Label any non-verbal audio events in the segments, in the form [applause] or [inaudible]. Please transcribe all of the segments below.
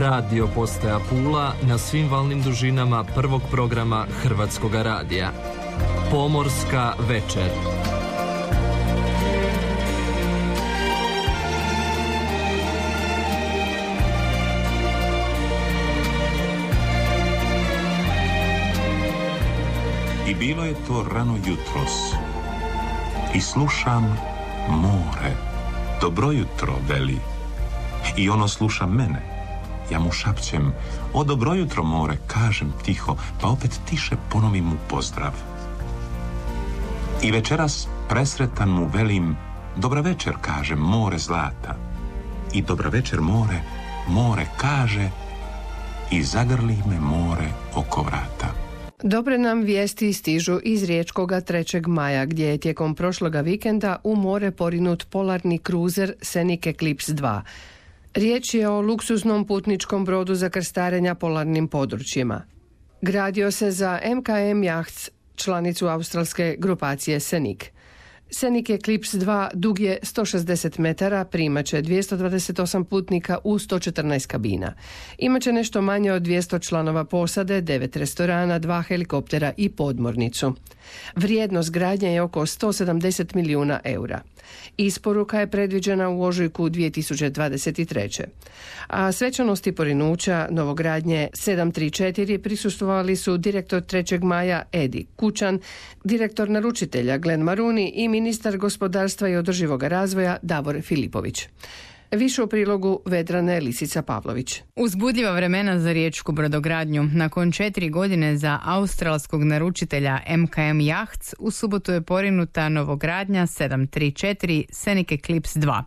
Radio postaja Pula na svim valnim dužinama prvog programa Hrvatskog radija. Pomorska večer. I bilo je to rano jutros. I slušam more. Dobro jutro, veli. I ono sluša mene. Ja mu šapćem, o dobro jutro more, kažem tiho, pa opet tiše ponovim mu pozdrav. I večeras presretan mu velim, dobra večer, kažem, more zlata. I dobra večer, more, more kaže i zagrli me more oko vrata. Dobre nam vijesti stižu iz Riječkoga 3. maja gdje je tijekom prošloga vikenda u more porinut polarni kruzer Scenic Eclipse 2. Riječ je o luksuznom putničkom brodu za krstarenja polarnim područjima. Gradio se za MKM Yachts, članicu australske grupacije Scenic. Scenic Eclipse 2 dug je 160 metara, primaće 228 putnika u 114 kabina. Imaće nešto manje od 200 članova posade, 9 restorana, 2 helikoptera i podmornicu. Vrijednost gradnje je oko 170 milijuna eura. Isporuka je predviđena u ožujku 2023. A svečanosti porinuća novogradnje 734 prisustvovali su direktor 3. maja Edi Kučan, direktor naručitelja Glen Maruni i ministar gospodarstva i održivog razvoja Davor Filipović. Više u prilogu Vedrane Lisica Pavlović. Uzbudljiva vremena za riječku brodogradnju. Nakon četiri godine za australskog naručitelja MKM Yachts u subotu je porinuta novogradnja 734 Scenic Eclipse 2.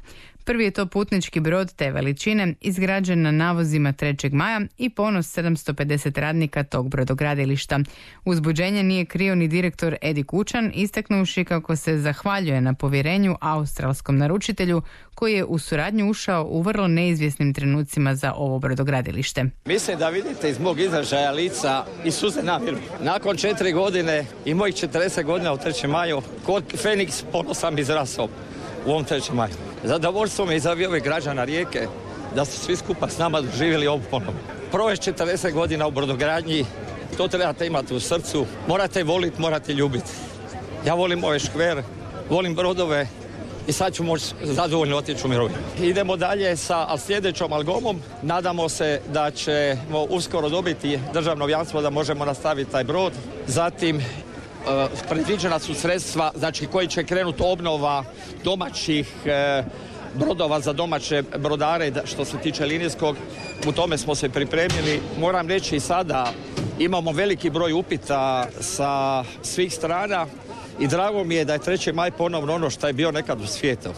Prvi je to putnički brod te veličine, izgrađen na navozima 3. maja i ponos 750 radnika tog brodogradilišta. Uzbuđenje nije krio ni direktor Edi Kučan, istaknuši kako se zahvaljuje na povjerenju australskom naručitelju koji je u suradnju ušao u vrlo neizvjesnim trenucima za ovo brodogradilište. Mislim da vidite iz mog izražaja lica i suze namjeru. Nakon četiri godine i mojih 40 godina u 3. maju, kod Feniks ponosan izrasao u ovom 3. maju. Zadovoljstvo je za ove građana Rijeke da su svi skupa s nama doživjeli ovu ponovu. Provest 40 godina u brodogradnji, to trebate imati u srcu, morate voliti, morate ljubiti. Ja volim ovaj škver, volim brodove i sad ću moći zadovoljno otići u mirovinu. Idemo dalje sa sljedećom algomom. Nadamo se da ćemo uskoro dobiti državno jamstvo da možemo nastaviti taj brod. Zatim predviđena su sredstva znači koji će krenuti obnova domaćih e, brodova za domaće brodare što se tiče linijskog. U tome smo se pripremili. Moram reći i sada imamo veliki broj upita sa svih strana i drago mi je da je 3. maj ponovno ono što je bio nekad u svijetu.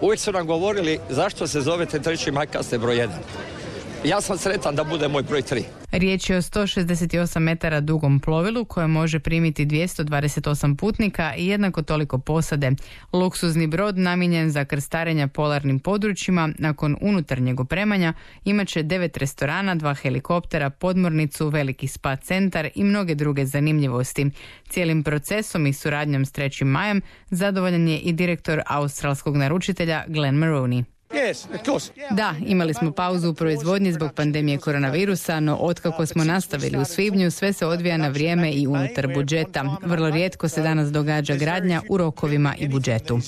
Uvijek su nam govorili zašto se zovete 3. maj kad ste broj 1. Ja sam sretan da bude moj broj 3. Riječ je o 168 metara dugom plovilu koje može primiti 228 putnika i jednako toliko posade. Luksuzni brod namijenjen za krstarenja polarnim područjima nakon unutarnjeg opremanja imat će devet restorana, dva helikoptera, podmornicu, veliki spa centar i mnoge druge zanimljivosti. Cijelim procesom i suradnjom s 3. majem zadovoljan je i direktor australskog naručitelja Glenn Maroney. Da, imali smo pauzu u proizvodnji zbog pandemije koronavirusa, no otkako smo nastavili u svibnju, sve se odvija na vrijeme i unutar budžeta. Vrlo rijetko se danas događa gradnja u rokovima i budžetu.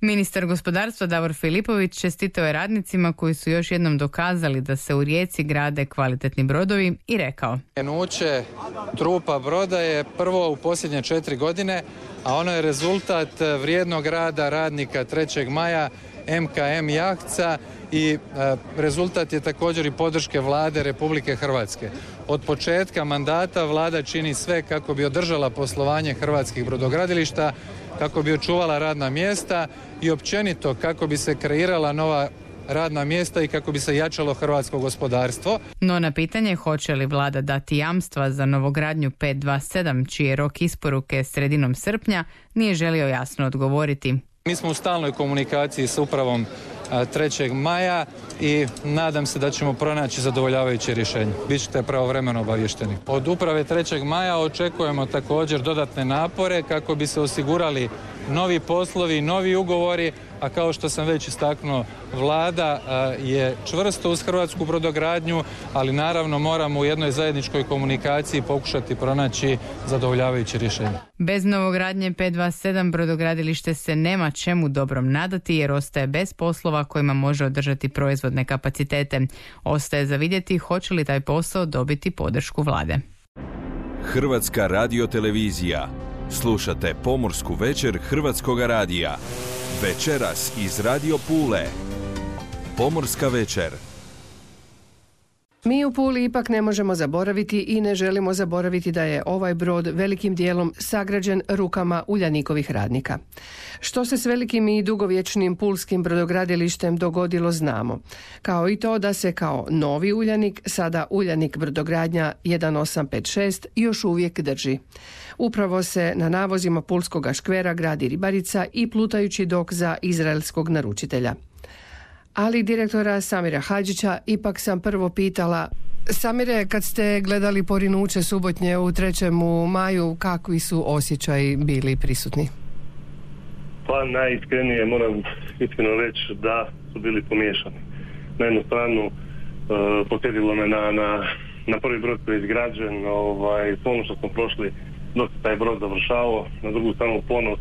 Ministar gospodarstva Davor Filipović čestitao je radnicima koji su još jednom dokazali da se u Rijeci grade kvalitetni brodovi i rekao. Nuće trupa broda je prvo u posljednje četiri godine a ono je rezultat vrijednog rada radnika 3. maja MKM Jahca i e, rezultat je također i podrške vlade Republike Hrvatske. Od početka mandata vlada čini sve kako bi održala poslovanje hrvatskih brodogradilišta, kako bi očuvala radna mjesta i općenito kako bi se kreirala nova radna mjesta i kako bi se jačalo hrvatsko gospodarstvo. No na pitanje hoće li vlada dati jamstva za novogradnju 527 čiji je rok isporuke sredinom srpnja nije želio jasno odgovoriti. Mi smo u stalnoj komunikaciji s upravom 3. maja i nadam se da ćemo pronaći zadovoljavajuće rješenje. Bićete pravovremeno obavješteni. Od uprave 3. maja očekujemo također dodatne napore kako bi se osigurali novi poslovi, novi ugovori, a kao što sam već istaknuo, vlada je čvrsto uz hrvatsku brodogradnju, ali naravno moramo u jednoj zajedničkoj komunikaciji pokušati pronaći zadovoljavajuće rješenje. Bez novogradnje 527 brodogradilište se nema čemu dobrom nadati jer ostaje bez poslova kojima može održati proizvodne kapacitete. Ostaje za vidjeti hoće li taj posao dobiti podršku vlade. Hrvatska radiotelevizija. Slušate pomorsku večer Hrvatskoga radija. Večeras iz Radio Pule. Pomorska večer. Mi u Puli ipak ne možemo zaboraviti i ne želimo zaboraviti da je ovaj brod velikim dijelom sagrađen rukama Uljanikovih radnika. Što se s velikim i dugovječnim pulskim brodogradilištem dogodilo znamo. Kao i to da se kao novi Uljanik, sada Uljanik brodogradnja 1856 još uvijek drži. Upravo se na navozima Pulskog škvera gradi ribarica i plutajući dok za izraelskog naručitelja ali direktora Samira Hadžića ipak sam prvo pitala Samire, kad ste gledali porinuće subotnje u trećem maju, kakvi su osjećaji bili prisutni? Pa najiskrenije moram iskreno reći da su bili pomiješani. Na jednu stranu posjetilo me na, na, na prvi brod koji je izgrađen, ovaj, ono što smo prošli dok taj brod završavao, na drugu stranu ponos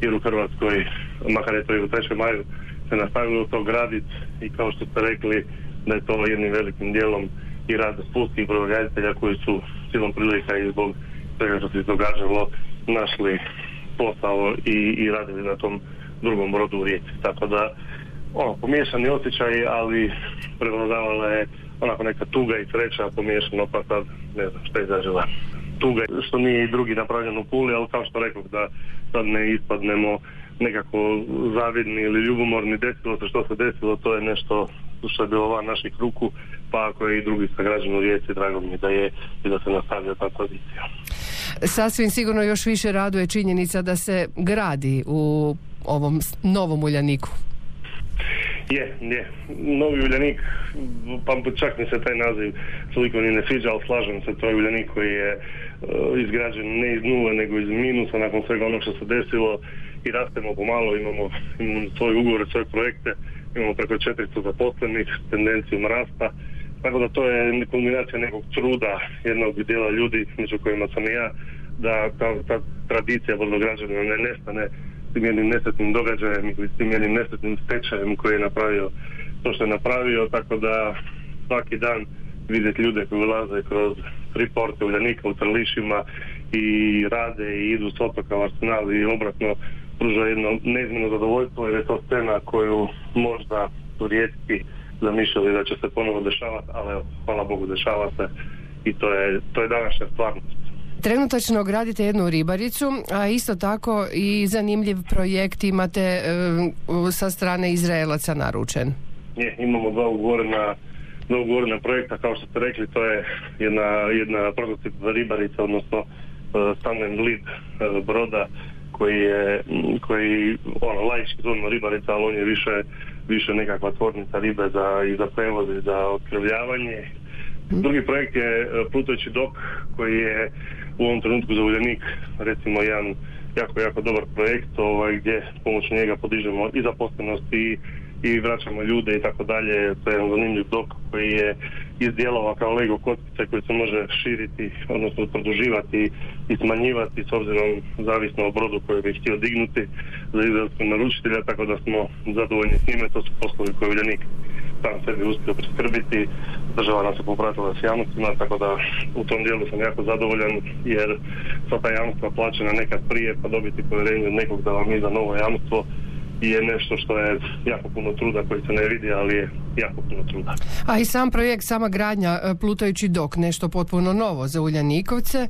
jer u Hrvatskoj, makar je to i u trećem maju, se nastavilo to graditi i kao što ste rekli da je to jednim velikim dijelom i rad spustih brodograditelja koji su silom prilika i zbog svega što se događalo našli posao i, i radili na tom drugom brodu u Rijeci. Tako da ono, pomiješani osjećaj, ali prevladavala je onako neka tuga i sreća pomiješano, pa sad ne znam šta je zažela. Tuga što nije i drugi napravljen u Puli, ali kao što rekao da sad ne ispadnemo nekako zavidni ili ljubomorni desilo se što se desilo, to je nešto što je bilo van naših ruku, pa ako je i drugi sagrađen u rijeci, drago mi da je i da se nastavlja ta tradicija. Sasvim sigurno još više raduje činjenica da se gradi u ovom novom uljaniku. Je, je. Novi Uljanik, pa čak mi se taj naziv toliko ni ne sviđa, ali slažem se, to je Uljanik koji je uh, izgrađen ne iz nule, nego iz minusa nakon svega onog što se desilo i rastemo pomalo, imamo, imamo svoje ugovore, svoje projekte, imamo preko 400 zaposlenih, tendencijom rasta, tako da to je kombinacija nekog truda jednog dijela ljudi, među kojima sam i ja, da ta, ta tradicija brodograđana ne nestane tim jednim nesretnim događajem ili tim jednim nesretnim stečajem koji je napravio to što je napravio, tako da svaki dan vidjeti ljude koji ulaze kroz Freeporte, Uljanika u Trlišima i rade i idu s otoka u Arsenal i obratno pruža jedno neizmjeno zadovoljstvo jer je to scena koju možda su rijetki zamišljali da će se ponovo dešavati, ali hvala Bogu dešava se i to je, to je današnja stvarnost. Trenutačno gradite jednu ribaricu, a isto tako i zanimljiv projekt imate e, sa strane Izraelaca naručen. Je, imamo dva ugovorena dva ugovorena projekta, kao što ste rekli, to je jedna, jedna prototip ribarica, odnosno uh, stand lead uh, broda koji je, koji, ono, laički zovemo ribarica, ali on je više, više nekakva tvornica ribe za, i za prevoz i za otkrivljavanje. Drugi projekt je e, plutajući dok koji je u ovom trenutku za Uljanik recimo jedan jako, jako dobar projekt ovaj, gdje pomoću njega podižemo i zaposlenost i i vraćamo ljude i tako dalje. To je jedan zanimljiv dok koji je iz dijelova kao Lego kockice koji se može širiti, odnosno produživati i smanjivati s obzirom zavisno o brodu koji bi htio dignuti za izraelskog naručitelja, tako da smo zadovoljni s njime. To su poslovi koje Uljanik sam sebi uspio priskrbiti. Država nas je popratila s javnostima, tako da u tom dijelu sam jako zadovoljan jer sva ta javnost plaćena nekad prije pa dobiti povjerenje od nekog da vam iza novo jamstvo je nešto što je jako puno truda koji se ne vidi, ali je jako puno truda. A i sam projekt, sama gradnja e, plutajući dok, nešto potpuno novo za Uljanikovce, e,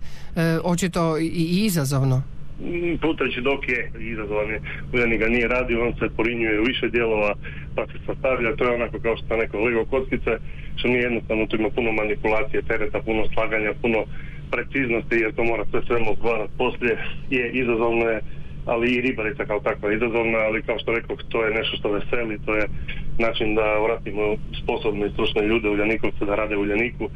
očito i izazovno. Mm, plutajući dok je izazovan je, Uljanik ga nije radio, on se porinjuje u više dijelova, pa se sastavlja, to je onako kao što sam rekao, lego kockice, što nije jednostavno, tu ima puno manipulacije, tereta, puno slaganja, puno preciznosti, jer to mora sve svemo odgovarati poslije, je izazovno je ali i ribarica kao takva izazovna, ali kao što rekao, to je nešto što veseli, to je način da vratimo sposobne i stručne ljude u Ljanikovce da rade u Ljaniku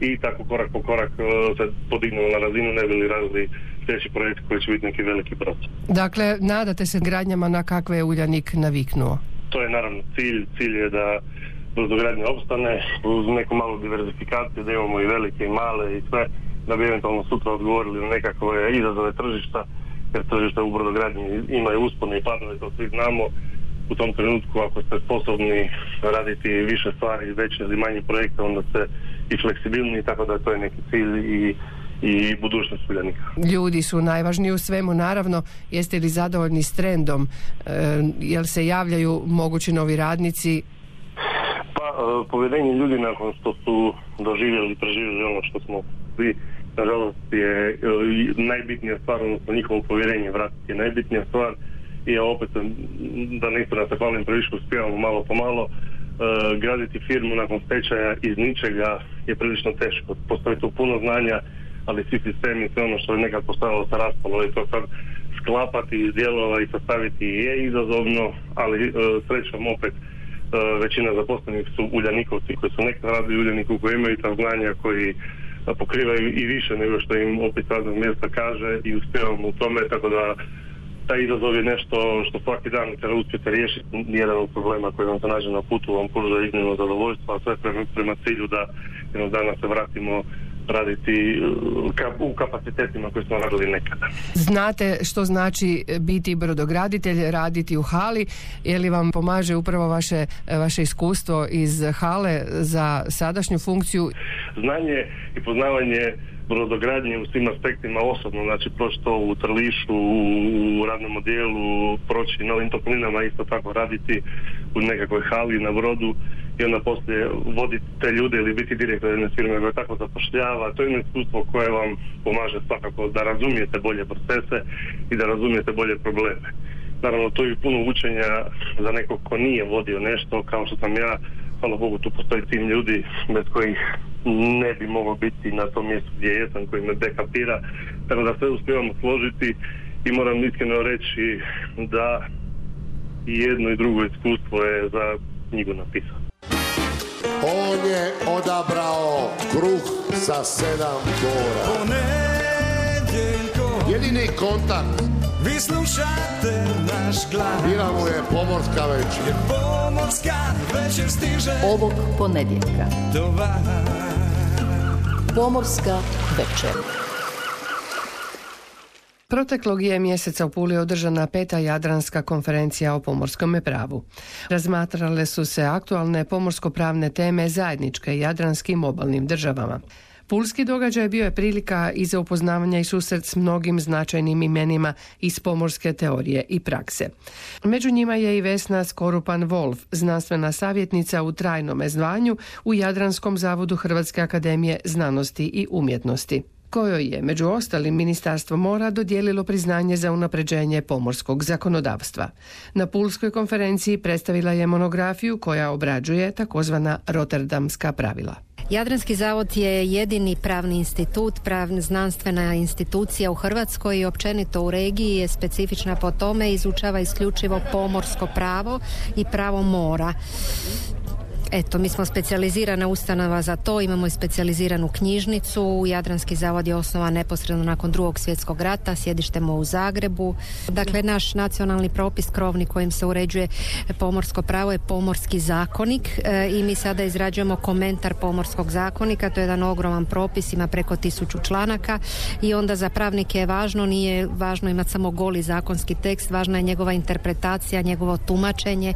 i tako korak po korak e, se podignemo na razinu, ne bi li radili sljedeći projekt koji će biti neki veliki brod. Dakle, nadate se gradnjama na kakve je Uljanik naviknuo? To je naravno cilj. Cilj je da brodogradnja opstane uz neku malu diverzifikaciju, da imamo i velike i male i sve, da bi eventualno sutra odgovorili na nekakve izazove tržišta, jer tržište u brodogradnji imaju uspone i padove, to svi znamo. U tom trenutku, ako ste sposobni raditi više stvari, veće ili manje projekte, onda ste i fleksibilni, tako da to je neki cilj i i budućnost Uljanika. Ljudi su najvažniji u svemu, naravno. Jeste li zadovoljni s trendom? E, jel se javljaju mogući novi radnici? Pa, e, povjerenje ljudi nakon što su doživjeli i preživjeli ono što smo svi, nažalost, je e, najbitnija stvar, odnosno njihovo povjerenje vratiti je najbitnija stvar. I ja opet, da ne da se hvalim previše uspijevamo malo po malo, e, graditi firmu nakon stečaja iz ničega je prilično teško. Postoji tu puno znanja, ali svi sistemi, sve ono što je nekad postavilo sa raspalo. I to sad sklapati iz dijelova i sastaviti je izazovno, ali e, srećom opet većina zaposlenih su uljanikovci koji su nekad radili uljaniku koji imaju ta znanja koji pokrivaju i više nego što im opet radnog mjesta kaže i uspjevamo u tome, tako da taj izazov je nešto što svaki dan kada uspijete riješiti jedan od problema koji vam se nađe na putu vam pruža iznimno zadovoljstvo, a sve prema, prema cilju da jednog dana se vratimo raditi uh, u kapacitetima koje smo radili nekada. Znate što znači biti brodograditelj, raditi u hali, je li vam pomaže upravo vaše, vaše iskustvo iz hale za sadašnju funkciju? Znanje i poznavanje brodogradnje u svim aspektima osobno, znači proći to u Trlišu, u radnom odijelu, proći novim toplinama, isto tako raditi u nekakvoj hali na brodu i onda poslije voditi te ljude ili biti direktor jedne firme koja tako zapošljava. To je jedno iskustvo koje vam pomaže svakako da razumijete bolje procese i da razumijete bolje probleme. Naravno, to je puno učenja za nekog ko nije vodio nešto, kao što sam ja, hvala Bogu, tu postoji tim ljudi bez kojih ne bi mogao biti na tom mjestu gdje jesam, koji me dekapira. Tako da sve uspijevamo složiti i moram iskreno reći da i jedno i drugo iskustvo je za knjigu napisano. On je odabrao kruh sa sedam kora. Jedini kontakt. Vi slušate naš glas. Bila mu je pomorska večer. Jer pomorska večer stiže. Ovog ponedjeljka. Do vas. Pomorska večer. Proteklog je mjeseca u Puli održana peta Jadranska konferencija o pomorskom pravu. Razmatrale su se aktualne pomorsko-pravne teme zajedničke jadranskim obalnim državama. Pulski događaj bio je prilika i za upoznavanje i susret s mnogim značajnim imenima iz pomorske teorije i prakse. Među njima je i Vesna Skorupan Wolf, znanstvena savjetnica u trajnom zvanju u Jadranskom zavodu Hrvatske akademije znanosti i umjetnosti kojoj je među ostalim Ministarstvo mora dodijelilo priznanje za unapređenje pomorskog zakonodavstva. Na Pulskoj konferenciji predstavila je monografiju koja obrađuje takozvana Rotterdamska pravila. Jadranski zavod je jedini pravni institut, pravna znanstvena institucija u Hrvatskoj i općenito u regiji je specifična po tome, izučava isključivo pomorsko pravo i pravo mora. Eto, mi smo specijalizirana ustanova za to, imamo i specijaliziranu knjižnicu. Jadranski zavod je osnovan neposredno nakon drugog svjetskog rata, sjedištemo u Zagrebu. Dakle, naš nacionalni propis krovni kojim se uređuje pomorsko pravo je pomorski zakonik e, i mi sada izrađujemo komentar pomorskog zakonika, to je jedan ogroman propis, ima preko tisuću članaka i onda za pravnike je važno, nije važno imati samo goli zakonski tekst, važna je njegova interpretacija, njegovo tumačenje.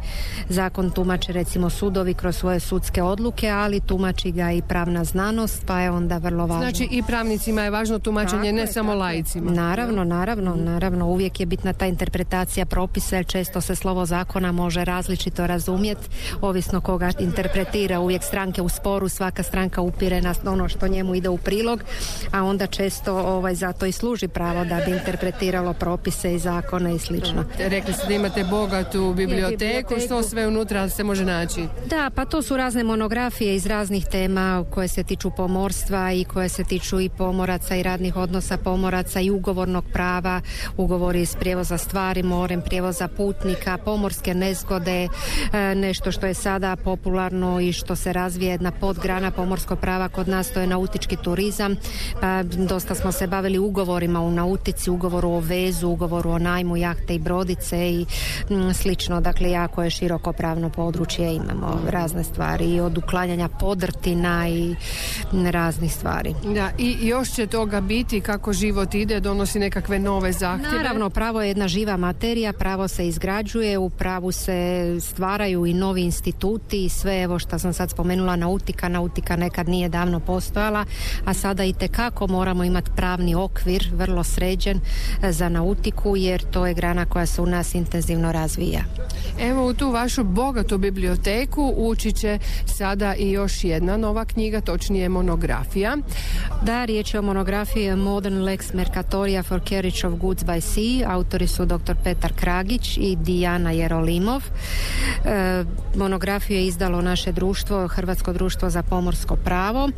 Zakon tumače recimo sudovi kroz svoje sudske odluke, ali tumači ga i pravna znanost, pa je onda vrlo važno. Znači i pravnicima je važno tumačenje, ne samo laicima. Naravno, naravno, naravno, uvijek je bitna ta interpretacija propisa, jer često se slovo zakona može različito razumjeti, ovisno koga interpretira, uvijek stranke u sporu, svaka stranka upire na ono što njemu ide u prilog, a onda često ovaj, zato i služi pravo da bi interpretiralo propise i zakone i slično. Rekli ste da imate bogatu biblioteku, što sve unutra se može naći? Da, pa to To su razne monografije iz raznih tema koje se tiču pomorstva i koje se tiču i pomoraca i radnih odnosa pomoraca i ugovornog prava, ugovori iz prijevoza stvari morem, prijevoza putnika, pomorske nezgode, e, nešto što je sada popularno i što se razvije jedna podgrana pomorskog prava kod nas to je nautički turizam. Pa dosta smo se bavili ugovorima u nautici, ugovoru o vezu, ugovoru o najmu jahte i brodice i mm, slično. Dakle, jako je široko pravno područje, imamo razne stvari i od uklanjanja podrtina i raznih stvari. Da, i još će toga biti kako život ide, donosi nekakve nove zahtjeve. Naravno, pravo je jedna živa materija, pravo se izgrađuje, u pravu se stvaraju i novi instituti i sve, evo što sam sad spomenula, nautika, nautika nekad nije davno postojala, a sada i tekako moramo imati pravni okvir, vrlo sređen e, za nautiku, jer to je grana koja se u nas intenzivno razvija. Evo u tu vašu bogatu biblioteku ući će sada i još jedna nova knjiga, točnije monografija. Da, riječ je o monografiji Modern Lex Mercatoria for Carriage of Goods by Sea. Autori su dr. Petar Kragić i Dijana Jerolimov. E, monografiju je izdalo naše društvo, Hrvatsko društvo za pomorsko pravo.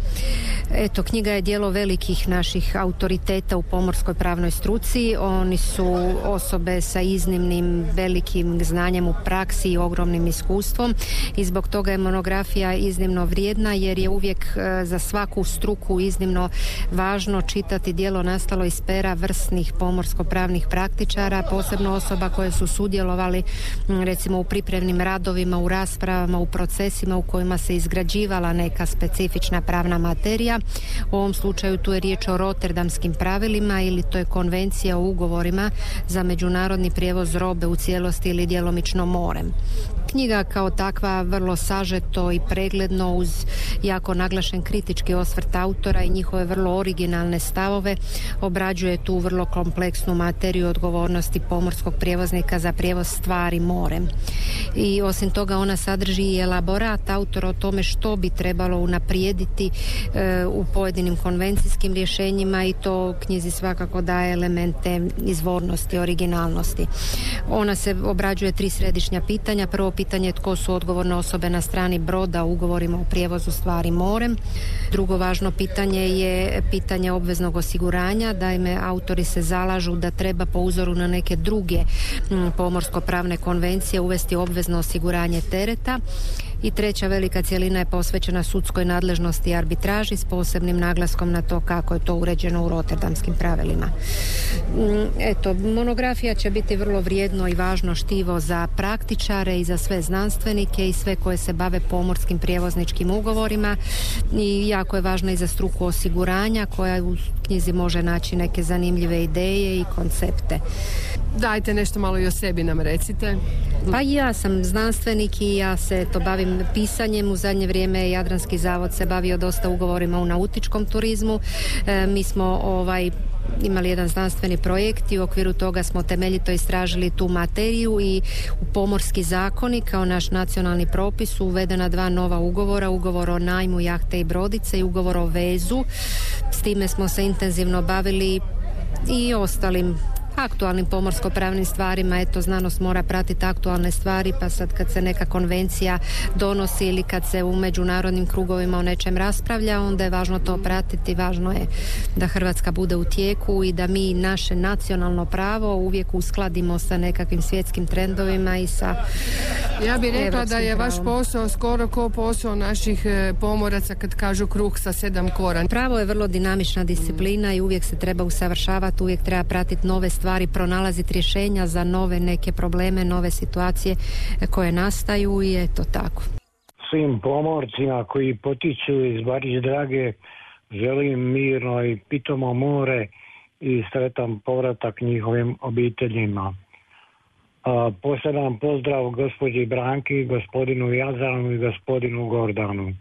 Eto, knjiga je dijelo velikih naših autoriteta u pomorskoj pravnoj struci. Oni su osobe sa iznimnim velikim znanjem u praksi i ogromnim iskustvom i zbog toga je monografija iznimno vrijedna jer je uvijek e, za svaku struku iznimno važno čitati dijelo nastalo iz pera vrsnih pomorsko-pravnih praktičara, posebno osoba koje su sudjelovali recimo u pripremnim radovima, u raspravama, u procesima u kojima se izgrađivala neka specifična pravna materija. U ovom slučaju tu je riječ o Rotterdamskim pravilima ili to je konvencija o ugovorima za međunarodni prijevoz robe u cijelosti ili djelomično morem. Knjiga kao takva vrlo sažeto i pregledno uz jako naglašen kritički osvrt autora i njihove vrlo originalne stavove obrađuje tu vrlo kompleksnu materiju odgovornosti pomorskog prijevoznika za prijevoz stvari morem. I osim toga ona sadrži i elaborat autora o tome što bi trebalo unaprijediti e, u pojedinim konvencijskim rješenjima i to knjizi svakako daje elemente izvornosti, originalnosti. Ona se obrađuje tri središnja pitanja. Prvo pitanje tko su odgovorne osobe na strani broda u ugovorima o prijevozu stvari morem. Drugo važno pitanje je pitanje obveznog osiguranja. Daime, autori se zalažu da treba po uzoru na neke druge pomorsko-pravne konvencije uvesti obvezno osiguranje tereta i treća velika cjelina je posvećena sudskoj nadležnosti i arbitraži s posebnim naglaskom na to kako je to uređeno u rotterdamskim pravilima. Mm, eto, monografija će biti vrlo vrijedno i važno štivo za praktičare i za sve znanstvenike i sve koje se bave pomorskim prijevozničkim ugovorima i jako je važno i za struku osiguranja koja u knjizi može naći neke zanimljive ideje i koncepte. Dajte nešto malo i o sebi nam recite. Pa ja sam znanstvenik i ja se to bavim pisanjem. U zadnje vrijeme Jadranski zavod se bavio dosta ugovorima u nautičkom turizmu. E, mi smo ovaj imali jedan znanstveni projekt i u okviru toga smo temeljito istražili tu materiju i u pomorski zakoni kao naš nacionalni propis su uvedena dva nova ugovora, ugovor o najmu jahte i brodice i ugovor o vezu. S time smo se intenzivno bavili i ostalim aktualnim pomorsko-pravnim stvarima. Eto, znanost mora pratiti aktualne stvari, pa sad kad se neka konvencija donosi ili kad se u međunarodnim krugovima o nečem raspravlja, onda je važno to pratiti. Važno je da Hrvatska bude u tijeku i da mi naše nacionalno pravo uvijek uskladimo sa nekakvim svjetskim trendovima i sa Ja bih rekla da je vaš posao skoro ko posao naših e, pomoraca kad kažu kruh sa sedam koran. Pravo je vrlo dinamična disciplina i uvijek se treba usavršavati, uvijek treba pratiti nove stvari stvari pronalaziti rješenja za nove neke probleme, nove situacije koje nastaju i eto tako. Svim pomorcima koji potiču iz Barić Drage želim mirno i pitomo more i sretan povratak njihovim obiteljima. A, poseban pozdrav gospođi Branki, gospodinu Jazanu i gospodinu Gordanu.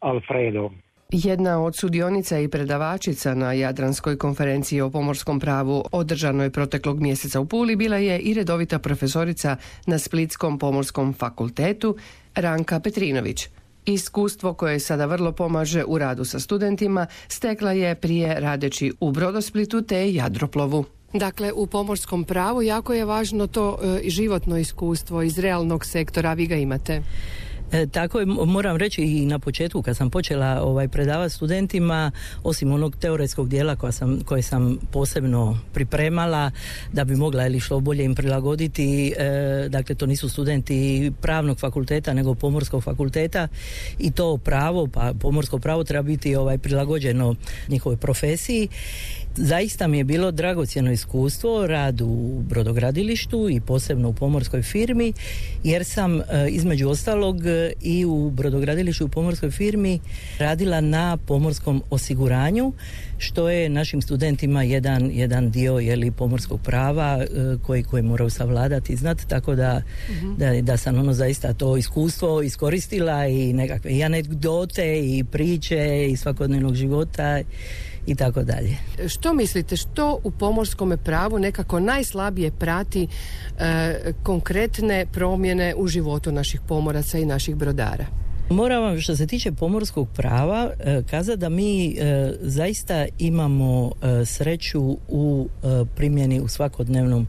Alfredo. Jedna od sudionica i predavačica na Jadranskoj konferenciji o pomorskom pravu održanoj proteklog mjeseca u Puli bila je i redovita profesorica na Splitskom pomorskom fakultetu Ranka Petrinović. Iskustvo koje sada vrlo pomaže u radu sa studentima stekla je prije radeći u Brodosplitu te Jadroplovu. Dakle, u pomorskom pravu jako je važno to e, životno iskustvo iz realnog sektora, vi ga imate. E, tako je, moram reći i na početku kad sam počela ovaj, predavati studentima, osim onog teoretskog dijela koja sam, koje sam posebno pripremala da bi mogla ili što bolje im prilagoditi, e, dakle to nisu studenti pravnog fakulteta nego pomorskog fakulteta i to pravo, pa pomorsko pravo treba biti ovaj prilagođeno njihovoj profesiji Zaista mi je bilo dragocjeno iskustvo rad u brodogradilištu i posebno u pomorskoj firmi jer sam e, između ostalog e, i u brodogradilištu u pomorskoj firmi radila na pomorskom osiguranju što je našim studentima jedan, jedan dio jeli, pomorskog prava e, koji, koji moraju savladati i znati tako da, mhm. da, da sam ono zaista to iskustvo iskoristila i nekakve i anegdote i priče i svakodnevnog života i tako dalje. Što mislite, što u pomorskom pravu nekako najslabije prati e, konkretne promjene u životu naših pomoraca i naših brodara? Moram vam što se tiče pomorskog prava e, kazati da mi e, zaista imamo e, sreću u primjeni u svakodnevnom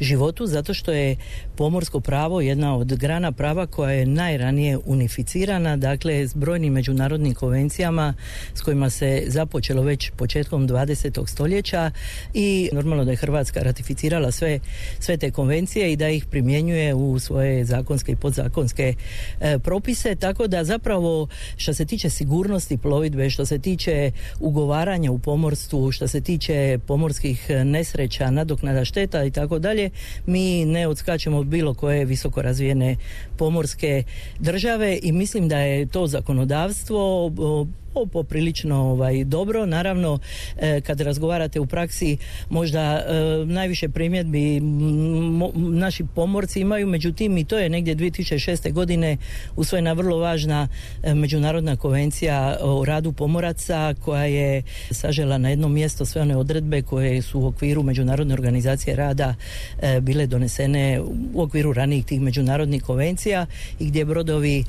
životu zato što je pomorsko pravo jedna od grana prava koja je najranije unificirana, dakle s brojnim međunarodnim konvencijama s kojima se započelo već početkom 20. stoljeća i normalno da je Hrvatska ratificirala sve, sve te konvencije i da ih primjenjuje u svoje zakonske i podzakonske propise, tako da zapravo što se tiče sigurnosti plovidbe, što se tiče ugovaranja u pomorstvu, što se tiče pomorskih nesreća, nadoknada šteta i tako dalje, mi ne odskačemo od bilo koje visoko razvijene pomorske države i mislim da je to zakonodavstvo poprilično ovaj, dobro. Naravno, e, kad razgovarate u praksi, možda e, najviše primjedbi naši pomorci imaju, međutim i to je negdje 2006. godine usvojena vrlo važna e, međunarodna konvencija o radu pomoraca koja je sažela na jedno mjesto sve one odredbe koje su u okviru međunarodne organizacije rada bile donesene u okviru ranijih tih međunarodnih konvencija i gdje brodovi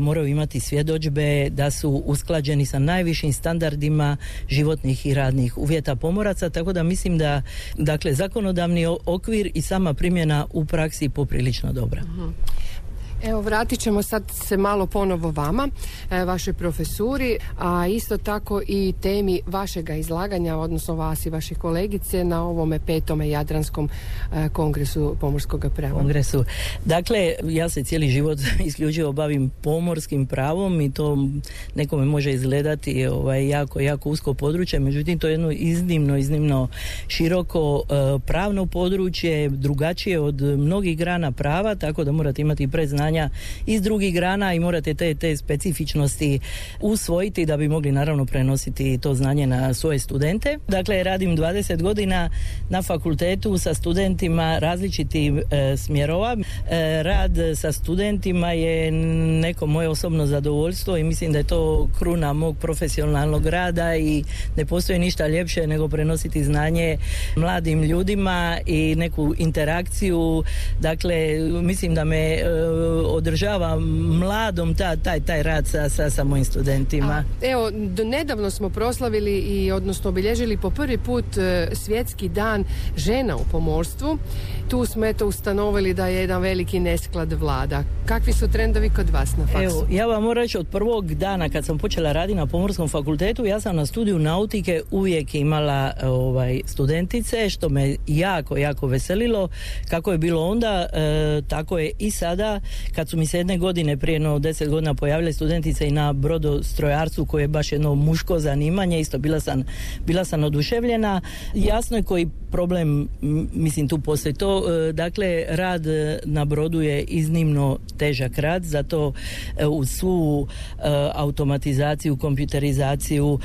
moraju imati svjedočbe da su usklađeni usklađeni sa najvišim standardima životnih i radnih uvjeta pomoraca, tako da mislim da dakle zakonodavni okvir i sama primjena u praksi poprilično dobra. Mhm. Evo vratit ćemo sad se malo ponovo vama, e, vašoj profesuri, a isto tako i temi vašega izlaganja, odnosno vas i vaše kolegice na ovome petome Jadranskom e, kongresu pomorskog prava. Kongresu. Dakle, ja se cijeli život [laughs] isključivo bavim pomorskim pravom i to nekome može izgledati ovaj, jako, jako usko područje, međutim to je jedno iznimno, iznimno široko e, pravno područje, drugačije od mnogih grana prava, tako da morate imati predznanje iz drugih grana i morate te, te specifičnosti usvojiti da bi mogli naravno prenositi to znanje na svoje studente. Dakle, radim 20 godina na fakultetu sa studentima različitih e, smjerova. E, rad sa studentima je neko moje osobno zadovoljstvo i mislim da je to kruna mog profesionalnog rada i ne postoji ništa ljepše nego prenositi znanje mladim ljudima i neku interakciju. Dakle, mislim da me e, održava mladom ta, taj, taj rad sa, sa, sa mojim studentima. evo, do nedavno smo proslavili i odnosno obilježili po prvi put e, svjetski dan žena u pomorstvu. Tu smo eto ustanovili da je jedan veliki nesklad vlada. Kakvi su trendovi kod vas na faksu? Evo, ja vam moram reći od prvog dana kad sam počela raditi na pomorskom fakultetu, ja sam na studiju nautike uvijek imala ovaj, studentice, što me jako, jako veselilo. Kako je bilo onda, e, tako je i sada kad su mi se jedne godine prije no deset godina pojavile studentice i na brodostrojarstvu koje je baš jedno muško zanimanje, isto bila sam, bila sam oduševljena. Jasno je koji problem, mislim tu postoji to, e, dakle rad na brodu je iznimno težak rad, zato e, u svu e, automatizaciju, kompjuterizaciju,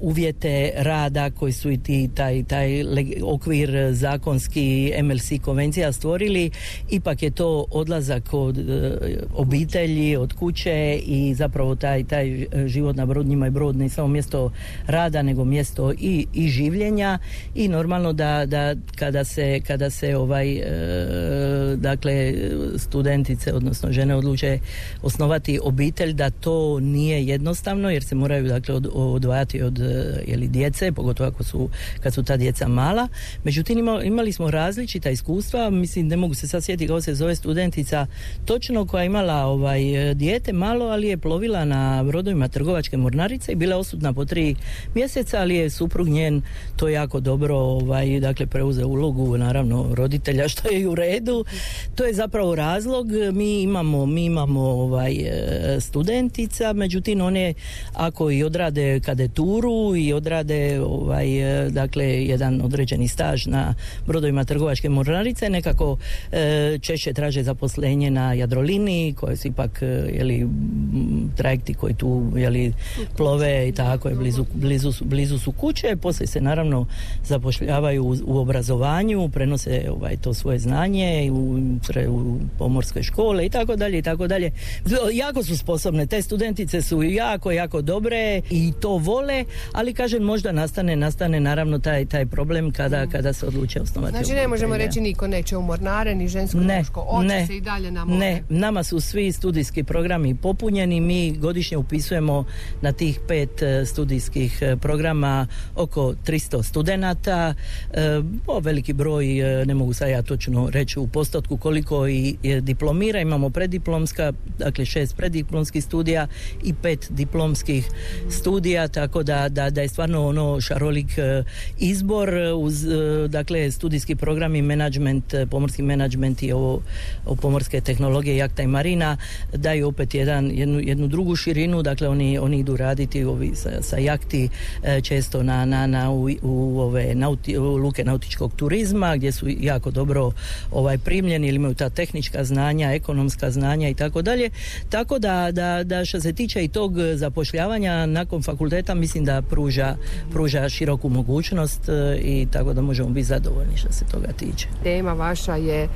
uvjete rada koji su i ti, taj, taj okvir zakonski MLC konvencija stvorili, ipak je to odlazak od obitelji, od kuće i zapravo taj, taj život na brod njima je brod ne samo mjesto rada nego mjesto i, i življenja. I normalno da, da kada se, kada se ovaj e, dakle studentice odnosno žene odluče osnovati obitelj da to nije jednostavno jer se moraju dakle od, odvajati od jeli, djece pogotovo ako su kad su ta djeca mala. Međutim imali smo različita iskustva. Mislim ne mogu se sad sjetiti kako se zove studentica. Točno koja je imala ovaj dijete malo, ali je plovila na brodovima trgovačke mornarice i bila osudna po tri mjeseca, ali je suprug njen to jako dobro ovaj, dakle preuzeo ulogu naravno roditelja što je u redu. To je zapravo razlog. Mi imamo, mi imamo ovaj studentica, međutim one ako i odrade kadeturu i odrade ovaj dakle jedan određeni staž na brodovima trgovačke mornarice nekako e, češće traže zaposlenje na Jadroliniji koje su ipak e, jeli, trajekti koji tu jeli, plove i tako je blizu, blizu, blizu su kuće. Poslije se naravno zapošljavaju u, u obrazovanju prenose ovaj, to svoje znanje u, u pomorskoj škole i tako dalje i tako dalje. Jako su sposobne. Te studentice su jako jako dobre i to vole ali kažem možda nastane nastane naravno taj taj problem kada, kada se odluče osnovati znači ne možemo reći niko neće u mornare ni žensko ne, muško. Ne, se i dalje na more. ne nama su svi studijski programi popunjeni. Mi godišnje upisujemo na tih pet e, studijskih e, programa oko 300 studenata. E, o veliki broj ne mogu sad ja točno reći u postotku koliko i diplomira. Imamo preddiplomska dakle šest preddiplomskih studija i pet diplomskih studija tako da, da, da je stvarno ono šarolik izbor. Uz dakle studijski program i menadžment pomorski menadžment i ovo, ovo pomorske tehnologije jakta i marina daju opet jedan, jednu, jednu drugu širinu dakle oni, oni idu raditi ovi sa, sa jakti često na, na, na u, u ove nauti, u luke nautičkog turizma gdje su jako dobro ovaj primljeni ili imaju ta tehnička znanja, ekonomska znanja i tako dalje. Tako da, da, da što se tiče i tog zapošljavanja nakon fakulteta mislim da pruža, pruža široku mogućnost e, i tako da možemo biti zadovoljni što se toga tiče. Tema vaša je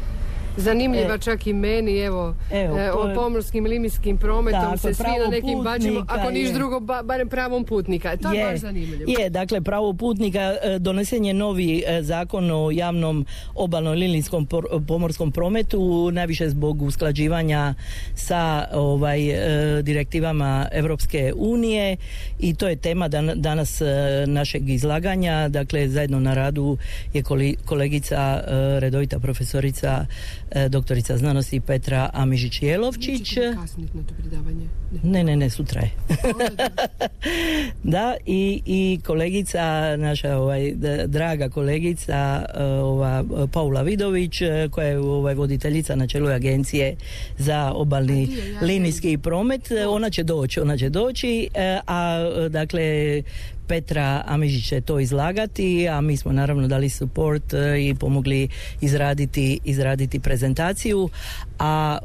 zanimljiva e, čak i meni, evo, evo e, o pomorskim limijskim prometom tako, se svi na nekim bačimo, ako niš drugo, ba, barem pravom putnika. To je, je baš zanimljivo. Je, dakle, pravo putnika e, donesen je novi e, zakon o javnom obalno linijskom pomorskom prometu, najviše zbog usklađivanja sa ovaj direktivama Europske unije i to je tema dan, danas našeg izlaganja. Dakle, zajedno na radu je kolegica redovita profesorica E, doktorica znanosti Petra Amižić-Jelovčić. Ne, ne, ne, sutra je. [laughs] da, i, i kolegica, naša ovaj, draga kolegica e, ova, Paula Vidović, e, koja je ovaj, voditeljica na čelu agencije za obalni linijski promet, ona će doći, ona će doći, a dakle Petra Amižić će to izlagati, a mi smo naravno dali support e, i pomogli izraditi, izraditi prezentaciju, a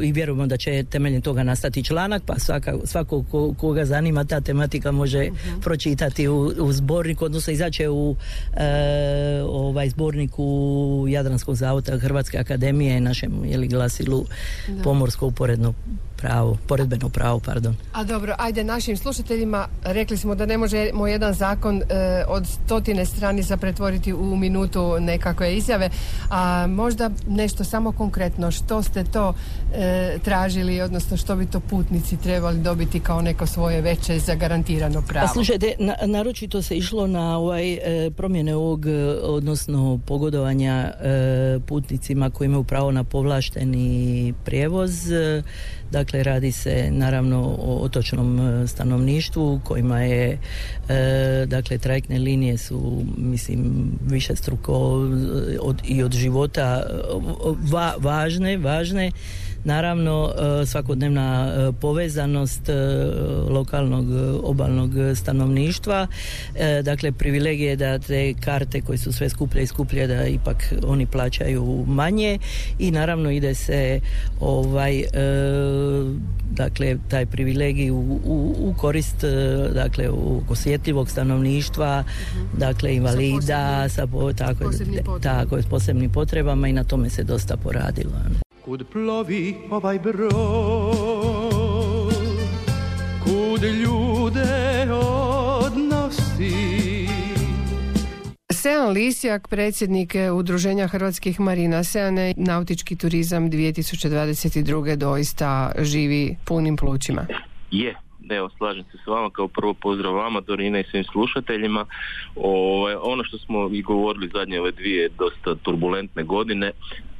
e, i vjerujemo da će temeljem toga nastati članak, pa svaka, svako koga zanima ta tematika može mhm. pročitati u, u zborniku, odnosno izaće u e, ovaj zborniku Jadranskog zavoda Hrvatske akademije, našem jeli, glasilu pomorsko uporedno pravo, poredbeno pravo, pardon. A dobro, ajde našim slušateljima, rekli smo da ne možemo jedan zakon e, od stotine stranica pretvoriti u minutu nekakve izjave, a možda nešto samo konkretno, što ste to e, tražili, odnosno što bi to putnici trebali dobiti kao neko svoje veće zagarantirano pravo? Pa slušajte, na, naročito se išlo na ovaj e, promjene ovog, odnosno pogodovanja putnicima koji imaju pravo na povlašteni prijevoz, Dakle, radi se naravno o otočnom e, stanovništvu kojima je e, dakle trajektne linije su mislim više struko e, od, i od života važne, važne Naravno, e, svakodnevna e, povezanost e, lokalnog obalnog stanovništva, dakle privilegije da te karte koje su sve skuplje i skuplje da ipak oni plaćaju manje i naravno ide se ovaj dakle taj privilegij u, u, u korist dakle u osjetljivog stanovništva uh dakle invalida sa, posebnim, sa tako, tako, s posebnim potrebama i na tome se dosta poradilo kud plovi ovaj brod, kud ljude odnosi. Sean Lisjak, predsjednik Udruženja Hrvatskih marina, Seane nautički turizam 2022. doista živi punim plućima. Je, evo slažem se s vama kao prvo pozdrav vama Dorina i svim slušateljima o, ono što smo i govorili zadnje ove dvije dosta turbulentne godine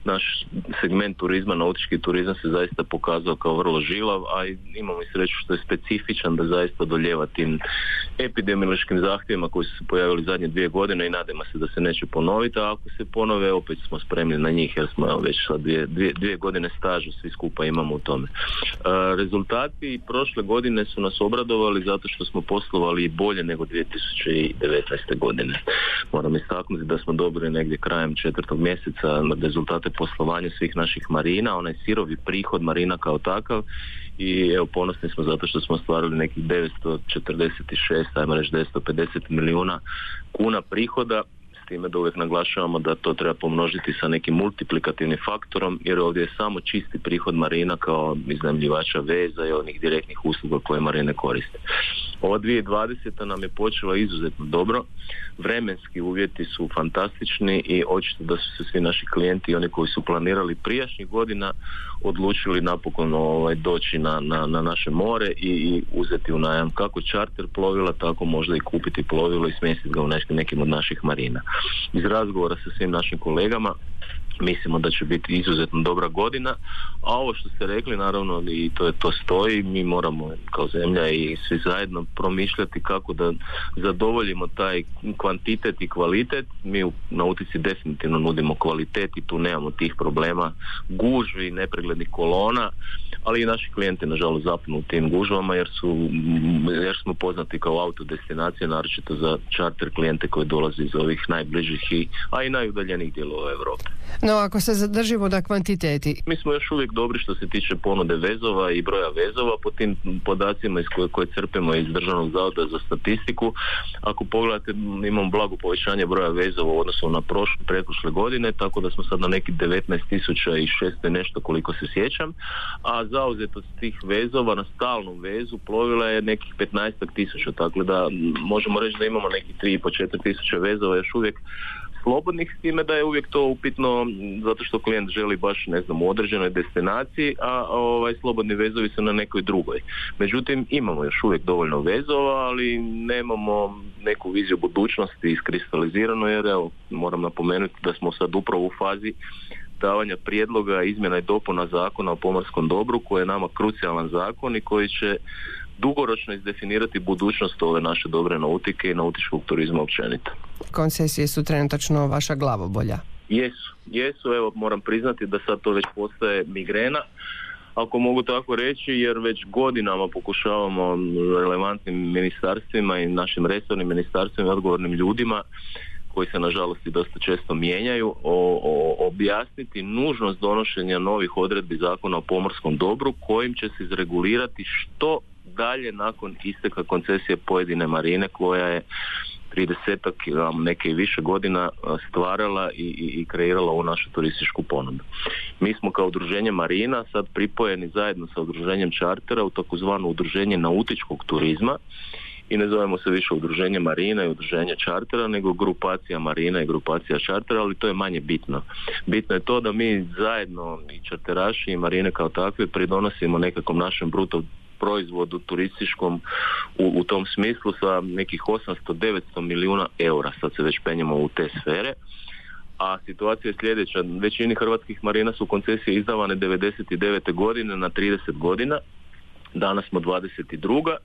naš segment turizma, nautički turizam se zaista pokazao kao vrlo žilav, a imamo i sreću što je specifičan da zaista doljeva tim epidemiološkim zahtjevima koji su se pojavili zadnje dvije godine i nadamo se da se neće ponoviti, a ako se ponove opet smo spremni na njih jer smo već dvije, dvije, dvije godine staža svi skupa imamo u tome. E, rezultati prošle godine su nas obradovali zato što smo poslovali i bolje nego 2019. godine. Moram istaknuti da smo dobili negdje krajem četvrtog mjeseca rezultate poslovanja svih naših marina, onaj sirovi prihod marina kao takav. I evo ponosni smo zato što smo ostvarili nekih 946, ajmo reći 950 milijuna kuna prihoda s time da uvijek naglašavamo da to treba pomnožiti sa nekim multiplikativnim faktorom jer ovdje je samo čisti prihod marina kao iznajmljivača veza i onih direktnih usluga koje marine koriste. Ova 2020. nam je počela izuzetno dobro, vremenski uvjeti su fantastični i očito da su se svi naši klijenti i oni koji su planirali prijašnjih godina odlučili napokon ovaj, doći na, na, na naše more i, i uzeti u najam kako čarter plovila, tako možda i kupiti plovilo i smjestiti ga u nekim od naših marina. Iz razgovora sa svim našim kolegama mislimo da će biti izuzetno dobra godina, a ovo što ste rekli naravno i to je to stoji, mi moramo kao zemlja i svi zajedno promišljati kako da zadovoljimo taj kvantitet i kvalitet. Mi u nautici definitivno nudimo kvalitet i tu nemamo tih problema gužvi, nepreglednih kolona, ali i naši klijenti nažalost zapnu u tim gužvama jer su jer smo poznati kao autodestinacija naročito za charter klijente koji dolaze iz ovih najbližih i a i najudaljenijih dijelova Europe. No ako se zadržimo na kvantiteti. Mi smo još uvijek dobri što se tiče ponude vezova i broja vezova po tim podacima iz koje, koje crpimo iz Državnog zavoda za statistiku. Ako pogledate imamo blago povećanje broja vezova u odnosu na prošle, pretprošle godine, tako da smo sad na neki 19.600 nešto koliko se sjećam, a zauzetost tih vezova na stalnom vezu plovila je nekih 15 tisuća, tako da možemo reći da imamo nekih 3,5-4 tisuća vezova još uvijek slobodnih s time da je uvijek to upitno zato što klijent želi baš ne znam u određenoj destinaciji a ovaj slobodni vezovi su na nekoj drugoj. Međutim imamo još uvijek dovoljno vezova ali nemamo neku viziju budućnosti iskristalizirano jer evo moram napomenuti da smo sad upravo u fazi davanja prijedloga izmjena i dopuna zakona o pomorskom dobru koji je nama krucijalan zakon i koji će dugoročno izdefinirati budućnost ove naše dobre nautike i nautičkog turizma općenito. Koncesije su trenutačno vaša glavobolja. Jesu, jesu, evo moram priznati da sad to već postaje migrena, ako mogu tako reći, jer već godinama pokušavamo relevantnim ministarstvima i našim resornim ministarstvima i odgovornim ljudima koji se nažalost i dosta često mijenjaju, o, objasniti nužnost donošenja novih odredbi zakona o pomorskom dobru kojim će se izregulirati što dalje nakon isteka koncesije pojedine marine koja je 30 neke i više godina stvarala i, i, i kreirala ovu našu turističku ponudu. Mi smo kao udruženje Marina sad pripojeni zajedno sa udruženjem čartera u takozvano udruženje nautičkog turizma i ne zovemo se više udruženje Marina i udruženje čartera, nego grupacija Marina i grupacija čartera, ali to je manje bitno. Bitno je to da mi zajedno i čarteraši i Marine kao takve pridonosimo nekakvom našem bruto proizvodu turističkom u, u tom smislu sa nekih 800-900 milijuna eura. Sad se već penjemo u te sfere. A situacija je sljedeća. Većini hrvatskih marina su koncesije izdavane 99. godine na 30 godina. Danas smo 22